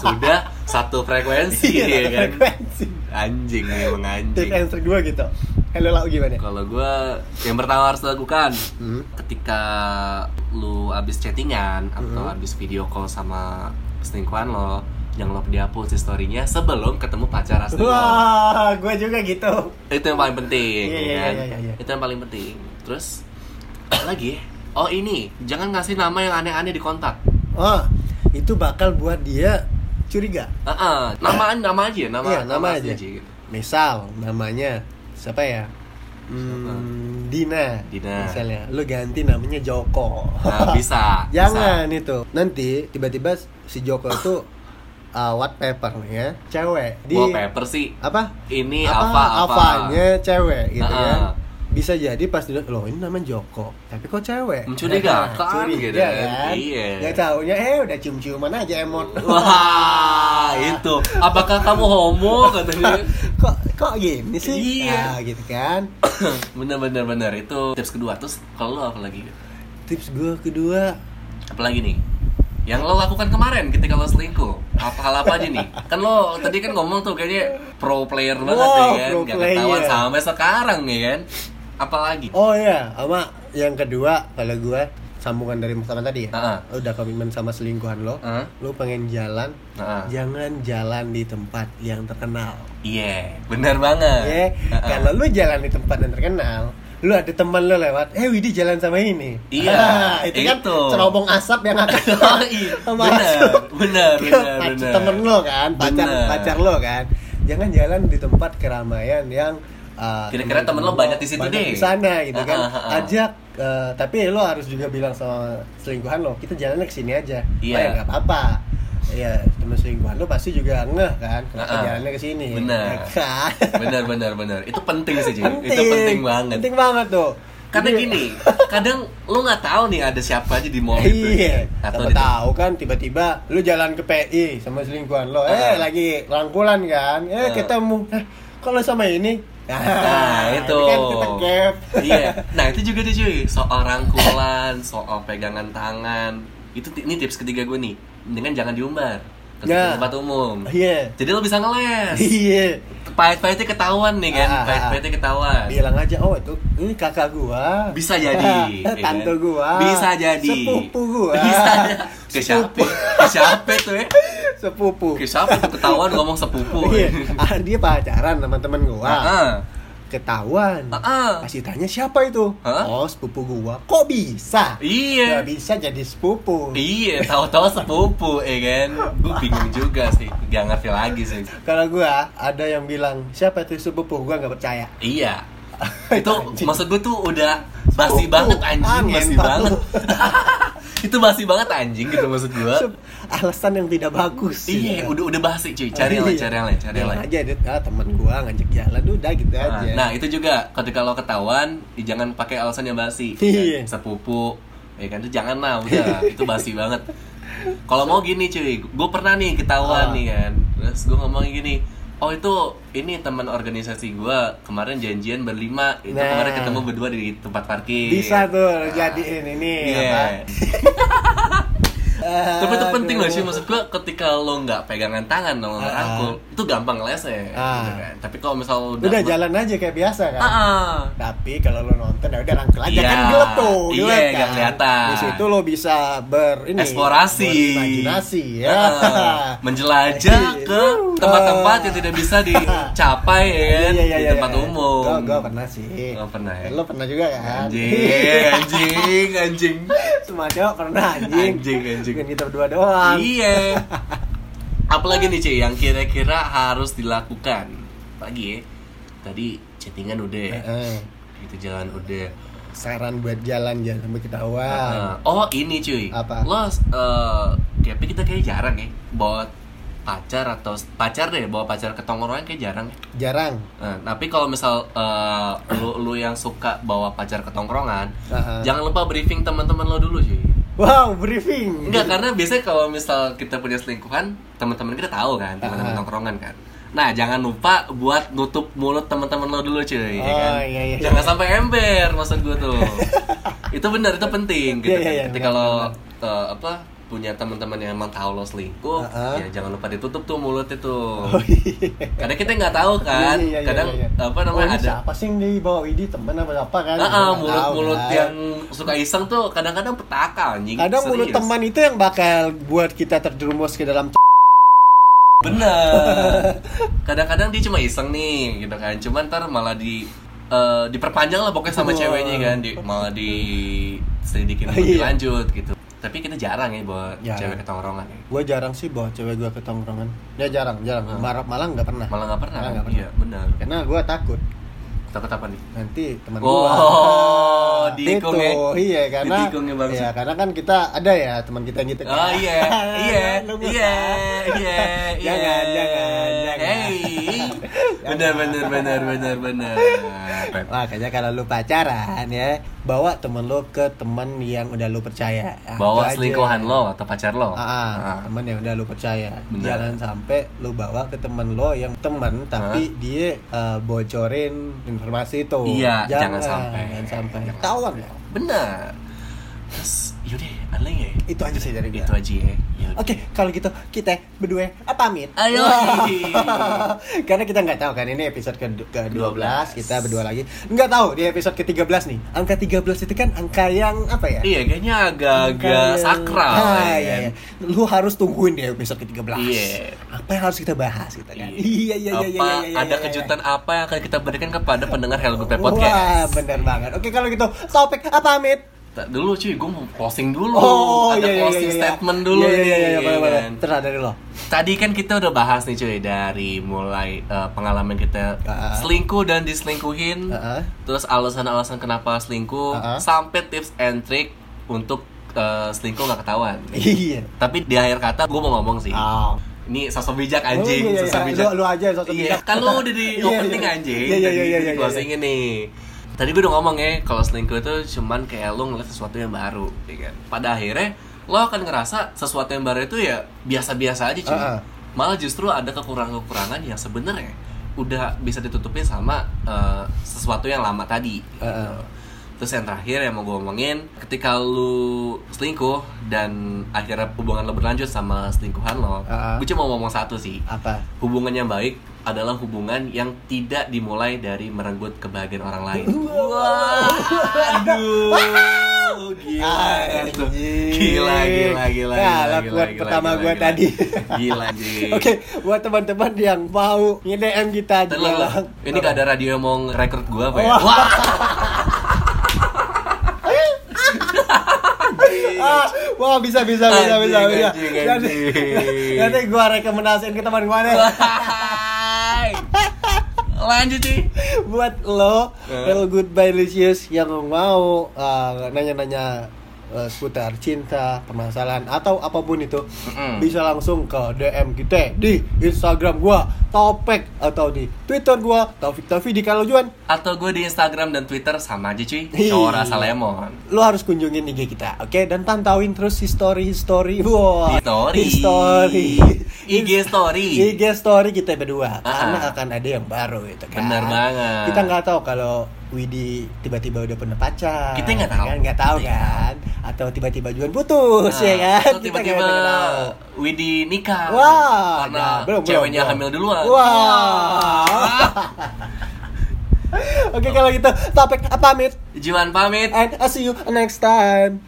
[SPEAKER 2] Sudah satu frekuensi
[SPEAKER 1] Iya,
[SPEAKER 2] ya kan?
[SPEAKER 1] frekuensi
[SPEAKER 2] Anjing nih emang anjing.
[SPEAKER 1] gue gitu Hello lau gimana
[SPEAKER 2] Kalau gue yang pertama harus dilakukan
[SPEAKER 1] hmm.
[SPEAKER 2] ketika lu abis chattingan atau
[SPEAKER 1] Mhm.
[SPEAKER 2] abis video call sama selingkuhan lo, jangan lupa dihapus historinya sebelum ketemu pacar asli
[SPEAKER 1] wah gue juga gitu
[SPEAKER 2] Itu yang paling penting,
[SPEAKER 1] Iya,
[SPEAKER 2] ya
[SPEAKER 1] iya,
[SPEAKER 2] kan?
[SPEAKER 1] iya, iya, iya.
[SPEAKER 2] Itu yang paling penting. Terus lagi ya? oh ini jangan ngasih nama yang aneh-aneh di kontak
[SPEAKER 1] Oh, itu bakal buat dia curiga.
[SPEAKER 2] Ah, ah. nama nama aja nama
[SPEAKER 1] Iya, nama
[SPEAKER 2] asli
[SPEAKER 1] aja.
[SPEAKER 2] gitu.
[SPEAKER 1] Misal namanya siapa ya? Hmm, Dina.
[SPEAKER 2] Dina.
[SPEAKER 1] Misalnya, lu ganti namanya Joko.
[SPEAKER 2] nah, bisa
[SPEAKER 1] Jangan itu. Nanti tiba-tiba si Joko itu uh, what paper nih ya, cewek.
[SPEAKER 2] Di... wallpaper sih
[SPEAKER 1] apa?
[SPEAKER 2] ini
[SPEAKER 1] apa,
[SPEAKER 2] apa apa
[SPEAKER 1] apanya cewek gitu kan.
[SPEAKER 2] ah.
[SPEAKER 1] Bisa jadi pas dilihat loh ini namanya Joko, tapi kok cewek?
[SPEAKER 2] Mencurigakan
[SPEAKER 1] Curiga
[SPEAKER 2] gitu kan.
[SPEAKER 1] kan.
[SPEAKER 2] Iya.
[SPEAKER 1] Nggak taunya eh udah cium-ciuman aja emot.
[SPEAKER 2] wah itu apakah kamu homo katanya
[SPEAKER 1] kok kok gini sih?
[SPEAKER 2] Iya.
[SPEAKER 1] Nah, gitu kan.
[SPEAKER 2] bener bener bener itu tips kedua terus kalau lo apa lagi
[SPEAKER 1] Tips gue kedua,
[SPEAKER 2] apa lagi nih yang lo lakukan kemarin ketika lo selingkuh apa hal apa aja nih kan lo tadi kan ngomong tuh kayaknya pro player banget
[SPEAKER 1] Wow,
[SPEAKER 2] ya kan Gak ketahuan sampai sekarang ya kan apalagi
[SPEAKER 1] oh iya, sama yang kedua kalau gue sambungan dari pertama tadi ya.
[SPEAKER 2] Ah,
[SPEAKER 1] Lu udah komitmen sama selingkuhan lo,
[SPEAKER 2] Ah.
[SPEAKER 1] lu pengen jalan,
[SPEAKER 2] Ah.
[SPEAKER 1] jangan jalan di tempat yang terkenal.
[SPEAKER 2] iya bener banget
[SPEAKER 1] Ya,
[SPEAKER 2] Ah, ah.
[SPEAKER 1] kalau lu jalan di tempat yang terkenal, lu ada teman lu lewat, eh Widi jalan sama ini.
[SPEAKER 2] Iya,
[SPEAKER 1] Ah, itu kan
[SPEAKER 2] itu.
[SPEAKER 1] cerobong asap yang akan
[SPEAKER 2] Oh, iya. Bener, bener, bener,
[SPEAKER 1] temen lo kan, pacar
[SPEAKER 2] Bener.
[SPEAKER 1] pacar lo kan. Jangan jalan di tempat keramaian yang uh,
[SPEAKER 2] Kira-kira temen lo banyak di situ
[SPEAKER 1] banyak
[SPEAKER 2] deh.
[SPEAKER 1] di sana gitu kan.
[SPEAKER 2] Ah, ah, ah.
[SPEAKER 1] Ajak uh, tapi lo harus juga bilang sama selingkuhan lo, kita jalannya ke sini aja.
[SPEAKER 2] Iya.
[SPEAKER 1] Oh, ya nggak apa-apa. Ya, temen selingkuhan lo pasti juga ngeh kan, kenapa
[SPEAKER 2] ah.
[SPEAKER 1] jalannya ke sini.
[SPEAKER 2] Bener.
[SPEAKER 1] Ya kan?
[SPEAKER 2] bener bener bener itu penting sih
[SPEAKER 1] penting.
[SPEAKER 2] Itu penting banget.
[SPEAKER 1] Penting banget tuh.
[SPEAKER 2] Karena gini kadang lo nggak tahu nih ada siapa aja di mall itu
[SPEAKER 1] iya.
[SPEAKER 2] Atau
[SPEAKER 1] tahu kan tiba-tiba lu jalan ke PI sama selingkuhan lo. Eh
[SPEAKER 2] Ah.
[SPEAKER 1] lagi rangkulan kan? Eh
[SPEAKER 2] Ah.
[SPEAKER 1] ketemu. Eh kalau sama ini?
[SPEAKER 2] Nah, itu.
[SPEAKER 1] kan kita gap.
[SPEAKER 2] Iya. Nah itu juga tuh cuy soal rangkulan soal pegangan tangan. Itu ini tips ketiga gue nih dengan jangan diumbar. Ke
[SPEAKER 1] Ya.
[SPEAKER 2] tempat umum.
[SPEAKER 1] Iya.
[SPEAKER 2] Jadi lo bisa ngeles.
[SPEAKER 1] Iya.
[SPEAKER 2] Pahit-pahitnya ketahuan nih kan?
[SPEAKER 1] Ah, ah, ah.
[SPEAKER 2] pahit-pahitnya ketahuan.
[SPEAKER 1] Bilang aja oh itu ini kakak gua.
[SPEAKER 2] Bisa jadi, ya
[SPEAKER 1] tante
[SPEAKER 2] kan?
[SPEAKER 1] gua.
[SPEAKER 2] Bisa jadi.
[SPEAKER 1] sepupu gua.
[SPEAKER 2] Bisa ke siapa? Ke siapa tuh ya?
[SPEAKER 1] Sepupu.
[SPEAKER 2] Ke siapa tuh ketahuan ngomong sepupu
[SPEAKER 1] iya. ah, dia pacaran sama temen gua.
[SPEAKER 2] Heeh.
[SPEAKER 1] Ketahuan
[SPEAKER 2] Heeh.
[SPEAKER 1] Pasti tanya siapa itu?
[SPEAKER 2] Hah?
[SPEAKER 1] Oh, sepupu gua. Kok bisa?
[SPEAKER 2] Iya.
[SPEAKER 1] Gak bisa jadi sepupu.
[SPEAKER 2] Iya, tahu-tahu sepupu, ya kan? Gue bingung juga sih, gak ngerti lagi sih.
[SPEAKER 1] Kalau gua ada yang bilang siapa itu sepupu, gua nggak percaya.
[SPEAKER 2] Iya, itu
[SPEAKER 1] Anjing.
[SPEAKER 2] maksud gue tuh udah basi
[SPEAKER 1] Sepupu.
[SPEAKER 2] banget anjing,
[SPEAKER 1] Ah,
[SPEAKER 2] basi banget. itu basi banget anjing gitu maksud gue.
[SPEAKER 1] Alasan yang tidak bagus.
[SPEAKER 2] Iya, udah udah basi cuy. Cari yang lain,
[SPEAKER 1] Iya.
[SPEAKER 2] cari yang lain, cari lain.
[SPEAKER 1] aja Dit. ah, temen gua ngajak jalan udah gitu
[SPEAKER 2] Nah,
[SPEAKER 1] aja.
[SPEAKER 2] Nah, itu juga ketika lo ketahuan, jangan pakai alasan yang basi.
[SPEAKER 1] Iya.
[SPEAKER 2] Kan, Sepupu, ya kan itu jangan lah, udah itu basi banget. Kalau mau gini cuy, gue pernah nih ketahuan
[SPEAKER 1] Ah.
[SPEAKER 2] nih kan, terus gue ngomong gini, oh itu ini teman organisasi gue kemarin janjian berlima, itu
[SPEAKER 1] Nah.
[SPEAKER 2] kemarin ketemu berdua di tempat parkir.
[SPEAKER 1] bisa tuh jadiin ini apa?
[SPEAKER 2] Tapi itu penting loh sih maksud gua ketika lo nggak pegangan tangan lo nggak
[SPEAKER 1] Ah.
[SPEAKER 2] rangkul itu gampang ngelesnya
[SPEAKER 1] Ah.
[SPEAKER 2] gitu kan. Tapi kalau misal udah
[SPEAKER 1] Udah jalan aja kayak biasa kan.
[SPEAKER 2] Ah, ah.
[SPEAKER 1] Tapi kalau lo nonton ya udah rangkul aja
[SPEAKER 2] Iya.
[SPEAKER 1] kan gelap tuh,
[SPEAKER 2] Iya,
[SPEAKER 1] gelap
[SPEAKER 2] nggak
[SPEAKER 1] kan.
[SPEAKER 2] kelihatan.
[SPEAKER 1] Di situ lo bisa ber ini
[SPEAKER 2] Eksplorasi,
[SPEAKER 1] berimajinasi ya.
[SPEAKER 2] Ah, menjelajah ke tempat-tempat yang tidak bisa dicapai ya kan
[SPEAKER 1] Iya, iya,
[SPEAKER 2] di
[SPEAKER 1] iya,
[SPEAKER 2] tempat
[SPEAKER 1] iya.
[SPEAKER 2] umum.
[SPEAKER 1] Gua, gua pernah sih.
[SPEAKER 2] Oh, pernah ya?
[SPEAKER 1] Lo pernah juga kan?
[SPEAKER 2] Anjing, anjing, anjing.
[SPEAKER 1] Semua cowok pernah anjing.
[SPEAKER 2] Anjing, anjing.
[SPEAKER 1] Bukan kita berdua doang.
[SPEAKER 2] Iya. Apalagi nih Ci yang kira-kira harus dilakukan pagi ya. Tadi chattingan udah,
[SPEAKER 1] Heeh.
[SPEAKER 2] itu jalan udah.
[SPEAKER 1] Saran buat jalan jangan sampai ketahuan.
[SPEAKER 2] Heeh. oh ini cuy,
[SPEAKER 1] Apa?
[SPEAKER 2] lo eh kayak kita kayak jarang ya bawa pacar atau pacar deh bawa pacar ke tongkrongan kayak jarang ya.
[SPEAKER 1] Jarang.
[SPEAKER 2] Nah, tapi kalau misal eh, lu lu yang suka bawa pacar ke tongkrongan,
[SPEAKER 1] Heeh.
[SPEAKER 2] jangan lupa briefing teman-teman lo dulu cuy.
[SPEAKER 1] Wow, briefing.
[SPEAKER 2] Enggak, karena biasanya kalau misal kita punya selingkuhan, teman-teman kita tahu kan, teman-teman
[SPEAKER 1] Ah.
[SPEAKER 2] tongkrongan kan. Nah, jangan lupa buat nutup mulut teman-teman lo dulu cuy, ya
[SPEAKER 1] Oh,
[SPEAKER 2] kan?
[SPEAKER 1] iya, iya.
[SPEAKER 2] Jangan sampai ember maksud gue tuh. itu benar, itu penting gitu
[SPEAKER 1] Iya, iya,
[SPEAKER 2] kan.
[SPEAKER 1] iya,
[SPEAKER 2] Ketika
[SPEAKER 1] benar,
[SPEAKER 2] lo
[SPEAKER 1] benar.
[SPEAKER 2] eh, apa punya teman-teman yang emang tahu lo selingkuh,
[SPEAKER 1] Ah, ah.
[SPEAKER 2] ya jangan lupa ditutup tuh mulutnya tuh.
[SPEAKER 1] Oh, iya.
[SPEAKER 2] Kadang kita nggak tahu kan,
[SPEAKER 1] Iya, iya, iya,
[SPEAKER 2] kadang
[SPEAKER 1] iya, iya.
[SPEAKER 2] apa
[SPEAKER 1] Oh,
[SPEAKER 2] namanya
[SPEAKER 1] ini
[SPEAKER 2] ada
[SPEAKER 1] siapa sih yang dibawa Widi temen apa apa kan?
[SPEAKER 2] Ah, ah,
[SPEAKER 1] Nggak tahu,
[SPEAKER 2] mulut-mulut
[SPEAKER 1] kan.
[SPEAKER 2] yang suka iseng tuh kadang-kadang petaka anjing.
[SPEAKER 1] Kadang mulut
[SPEAKER 2] Serius.
[SPEAKER 1] teman itu yang bakal buat kita terjerumus ke dalam
[SPEAKER 2] Bener. Kadang-kadang dia cuma iseng nih, gitu kan. Cuman ntar malah di eh, diperpanjang lah pokoknya sama
[SPEAKER 1] Wah.
[SPEAKER 2] ceweknya kan di malah di selidikin
[SPEAKER 1] Iya.
[SPEAKER 2] lebih lanjut gitu tapi kita jarang ya bawa
[SPEAKER 1] Jarang.
[SPEAKER 2] cewek ke tongkrongan.
[SPEAKER 1] Gue jarang sih bawa cewek gue ke tongkrongan. Ya jarang jarang.
[SPEAKER 2] Hmm.
[SPEAKER 1] malah malah nggak pernah.
[SPEAKER 2] Malah nggak pernah,
[SPEAKER 1] Malah nggak pernah.
[SPEAKER 2] iya benar.
[SPEAKER 1] Karena gue takut
[SPEAKER 2] takut apa nih
[SPEAKER 1] nanti teman
[SPEAKER 2] Oh,
[SPEAKER 1] gua
[SPEAKER 2] diikung
[SPEAKER 1] itu
[SPEAKER 2] ya.
[SPEAKER 1] iya karena
[SPEAKER 2] ya,
[SPEAKER 1] iya karena kan kita ada ya teman kita gitu kan
[SPEAKER 2] Oh iya, iya, iya, iya, iya.
[SPEAKER 1] Jangan, jangan, jangan.
[SPEAKER 2] Hey, benar, benar, benar, benar, benar.
[SPEAKER 1] makanya kalau lu pacaran ya bawa temen lu ke teman yang udah lu percaya Ah,
[SPEAKER 2] Bawa selingkuhan lo atau pacar lo.
[SPEAKER 1] Ah, ah,
[SPEAKER 2] Ah.
[SPEAKER 1] temen yang udah lu percaya
[SPEAKER 2] Benar.
[SPEAKER 1] jangan sampai lu bawa ke temen lo yang temen tapi dia eh, bocorin informasi itu
[SPEAKER 2] Iya, jangan sampai.
[SPEAKER 1] jangan sampai
[SPEAKER 2] Jangan
[SPEAKER 1] ketahuan lo
[SPEAKER 2] Benar. Terus, yaudah, aneh ya.
[SPEAKER 1] itu aja sih dari gue
[SPEAKER 2] Itu aja ya.
[SPEAKER 1] Oke, kalau gitu kita berdua ah, pamit.
[SPEAKER 2] Ayo.
[SPEAKER 1] Karena kita nggak tahu kan ini episode ke ke 12
[SPEAKER 2] 12.
[SPEAKER 1] kita berdua lagi. Nggak tahu di episode ke 13 nih. Angka 13 itu kan angka yang apa ya?
[SPEAKER 2] Iya, kayaknya agak-agak sakral.
[SPEAKER 1] Ah,
[SPEAKER 2] ya
[SPEAKER 1] iya, iya. Lu harus tungguin di episode ke 13.
[SPEAKER 2] Iya.
[SPEAKER 1] Apa yang harus kita bahas gitu kan? Iya, iya, iya, iya,
[SPEAKER 2] apa
[SPEAKER 1] iya, iya,
[SPEAKER 2] ada
[SPEAKER 1] iya,
[SPEAKER 2] kejutan
[SPEAKER 1] iya.
[SPEAKER 2] apa yang akan kita berikan kepada pendengar Hello
[SPEAKER 1] Wah,
[SPEAKER 2] Podcast?
[SPEAKER 1] bener banget. Oke, kalau gitu topik apa pamit?
[SPEAKER 2] Tak dulu cuy, gue mau closing dulu.
[SPEAKER 1] Oh,
[SPEAKER 2] ada
[SPEAKER 1] iya, iya,
[SPEAKER 2] closing
[SPEAKER 1] iya, iya.
[SPEAKER 2] statement dulu
[SPEAKER 1] Iya, iya,
[SPEAKER 2] nih.
[SPEAKER 1] iya, iya,
[SPEAKER 2] kan?
[SPEAKER 1] Terserah dari lo.
[SPEAKER 2] Tadi kan kita udah bahas nih cuy dari mulai eh, pengalaman kita
[SPEAKER 1] Ah.
[SPEAKER 2] selingkuh dan diselingkuhin,
[SPEAKER 1] Ah.
[SPEAKER 2] terus alasan-alasan kenapa selingkuh,
[SPEAKER 1] Ah.
[SPEAKER 2] sampai tips and trick untuk eh, selingkuh nggak ketahuan.
[SPEAKER 1] Iya.
[SPEAKER 2] Tapi di akhir kata gue mau ngomong sih.
[SPEAKER 1] Oh.
[SPEAKER 2] Ini sosok bijak anjing,
[SPEAKER 1] Oh, iya, iya,
[SPEAKER 2] sosok
[SPEAKER 1] iya.
[SPEAKER 2] bijak.
[SPEAKER 1] Lu- lu aja sosok
[SPEAKER 2] Iya,
[SPEAKER 1] bijak.
[SPEAKER 2] Kan lu udah di
[SPEAKER 1] Iya,
[SPEAKER 2] opening
[SPEAKER 1] iya.
[SPEAKER 2] anjing.
[SPEAKER 1] Iya, iya, iya, iya,
[SPEAKER 2] di
[SPEAKER 1] iya,
[SPEAKER 2] closingnya nih. Tadi gue udah ngomong ya, kalau selingkuh itu cuman kayak lu ngeliat sesuatu yang baru, ya kan? Pada akhirnya lo akan ngerasa sesuatu yang baru itu ya biasa-biasa aja cuy.
[SPEAKER 1] Ah, ah.
[SPEAKER 2] Malah justru ada kekurangan-kekurangan yang sebenarnya udah bisa ditutupin sama eh, sesuatu yang lama tadi. gitu.
[SPEAKER 1] Ah, ah.
[SPEAKER 2] Terus yang terakhir yang mau gue omongin, ketika lu selingkuh dan akhirnya hubungan lo berlanjut sama selingkuhan lo,
[SPEAKER 1] Ah.
[SPEAKER 2] gue cuma mau ngomong satu sih.
[SPEAKER 1] Apa?
[SPEAKER 2] Hubungan yang baik adalah hubungan yang tidak dimulai dari merenggut kebahagiaan orang lain. Waduh, gila,
[SPEAKER 1] Anjing.
[SPEAKER 2] gila, gila, gila,
[SPEAKER 1] Kalah
[SPEAKER 2] gila,
[SPEAKER 1] buat
[SPEAKER 2] gila,
[SPEAKER 1] pertama
[SPEAKER 2] gila,
[SPEAKER 1] gua
[SPEAKER 2] gila.
[SPEAKER 1] tadi.
[SPEAKER 2] Gila.
[SPEAKER 1] Oke, buat teman-teman yang mau nge-DM kita
[SPEAKER 2] lo, Ini gak ada radio yang mau rekrut gua apa ya?
[SPEAKER 1] Wah.
[SPEAKER 2] Wah.
[SPEAKER 1] Ah, wah bisa bisa bisa bisa bisa. Nanti, nanti gua rekomendasiin ke teman gua nih.
[SPEAKER 2] Lanjut sih.
[SPEAKER 1] buat lo
[SPEAKER 2] Eh.
[SPEAKER 1] Real Goodbye Licious yang mau uh, nanya-nanya uh, seputar cinta, permasalahan atau apa pun itu
[SPEAKER 2] Mm-mm.
[SPEAKER 1] bisa langsung ke DM kita di Instagram gua Topek atau di Twitter gua Taufik Taufi di kalau Juan
[SPEAKER 2] Atau gue di Instagram dan Twitter sama aja cuy.
[SPEAKER 1] Iya.
[SPEAKER 2] Cowok rasa lemon.
[SPEAKER 1] lo harus kunjungin IG kita, oke? Dan pantauin terus history history, wow,
[SPEAKER 2] History.
[SPEAKER 1] history,
[SPEAKER 2] IG story.
[SPEAKER 1] IG story kita berdua,
[SPEAKER 2] Ah.
[SPEAKER 1] karena akan ada yang baru itu kan.
[SPEAKER 2] Bener banget.
[SPEAKER 1] Kita nggak tahu kalau Widi tiba-tiba udah punya pacar.
[SPEAKER 2] Kita nggak tahu.
[SPEAKER 1] Kan nggak tahu
[SPEAKER 2] Kita
[SPEAKER 1] kan? Atau tiba-tiba Juan putus
[SPEAKER 2] Nah,
[SPEAKER 1] ya kan?
[SPEAKER 2] atau tiba-tiba. Widi nikah.
[SPEAKER 1] Wah,
[SPEAKER 2] karena
[SPEAKER 1] nah, belum,
[SPEAKER 2] ceweknya
[SPEAKER 1] belum.
[SPEAKER 2] hamil duluan.
[SPEAKER 1] Wah. Oke kalau gitu, topik pamit
[SPEAKER 2] Juan pamit.
[SPEAKER 1] and I'll see you next time.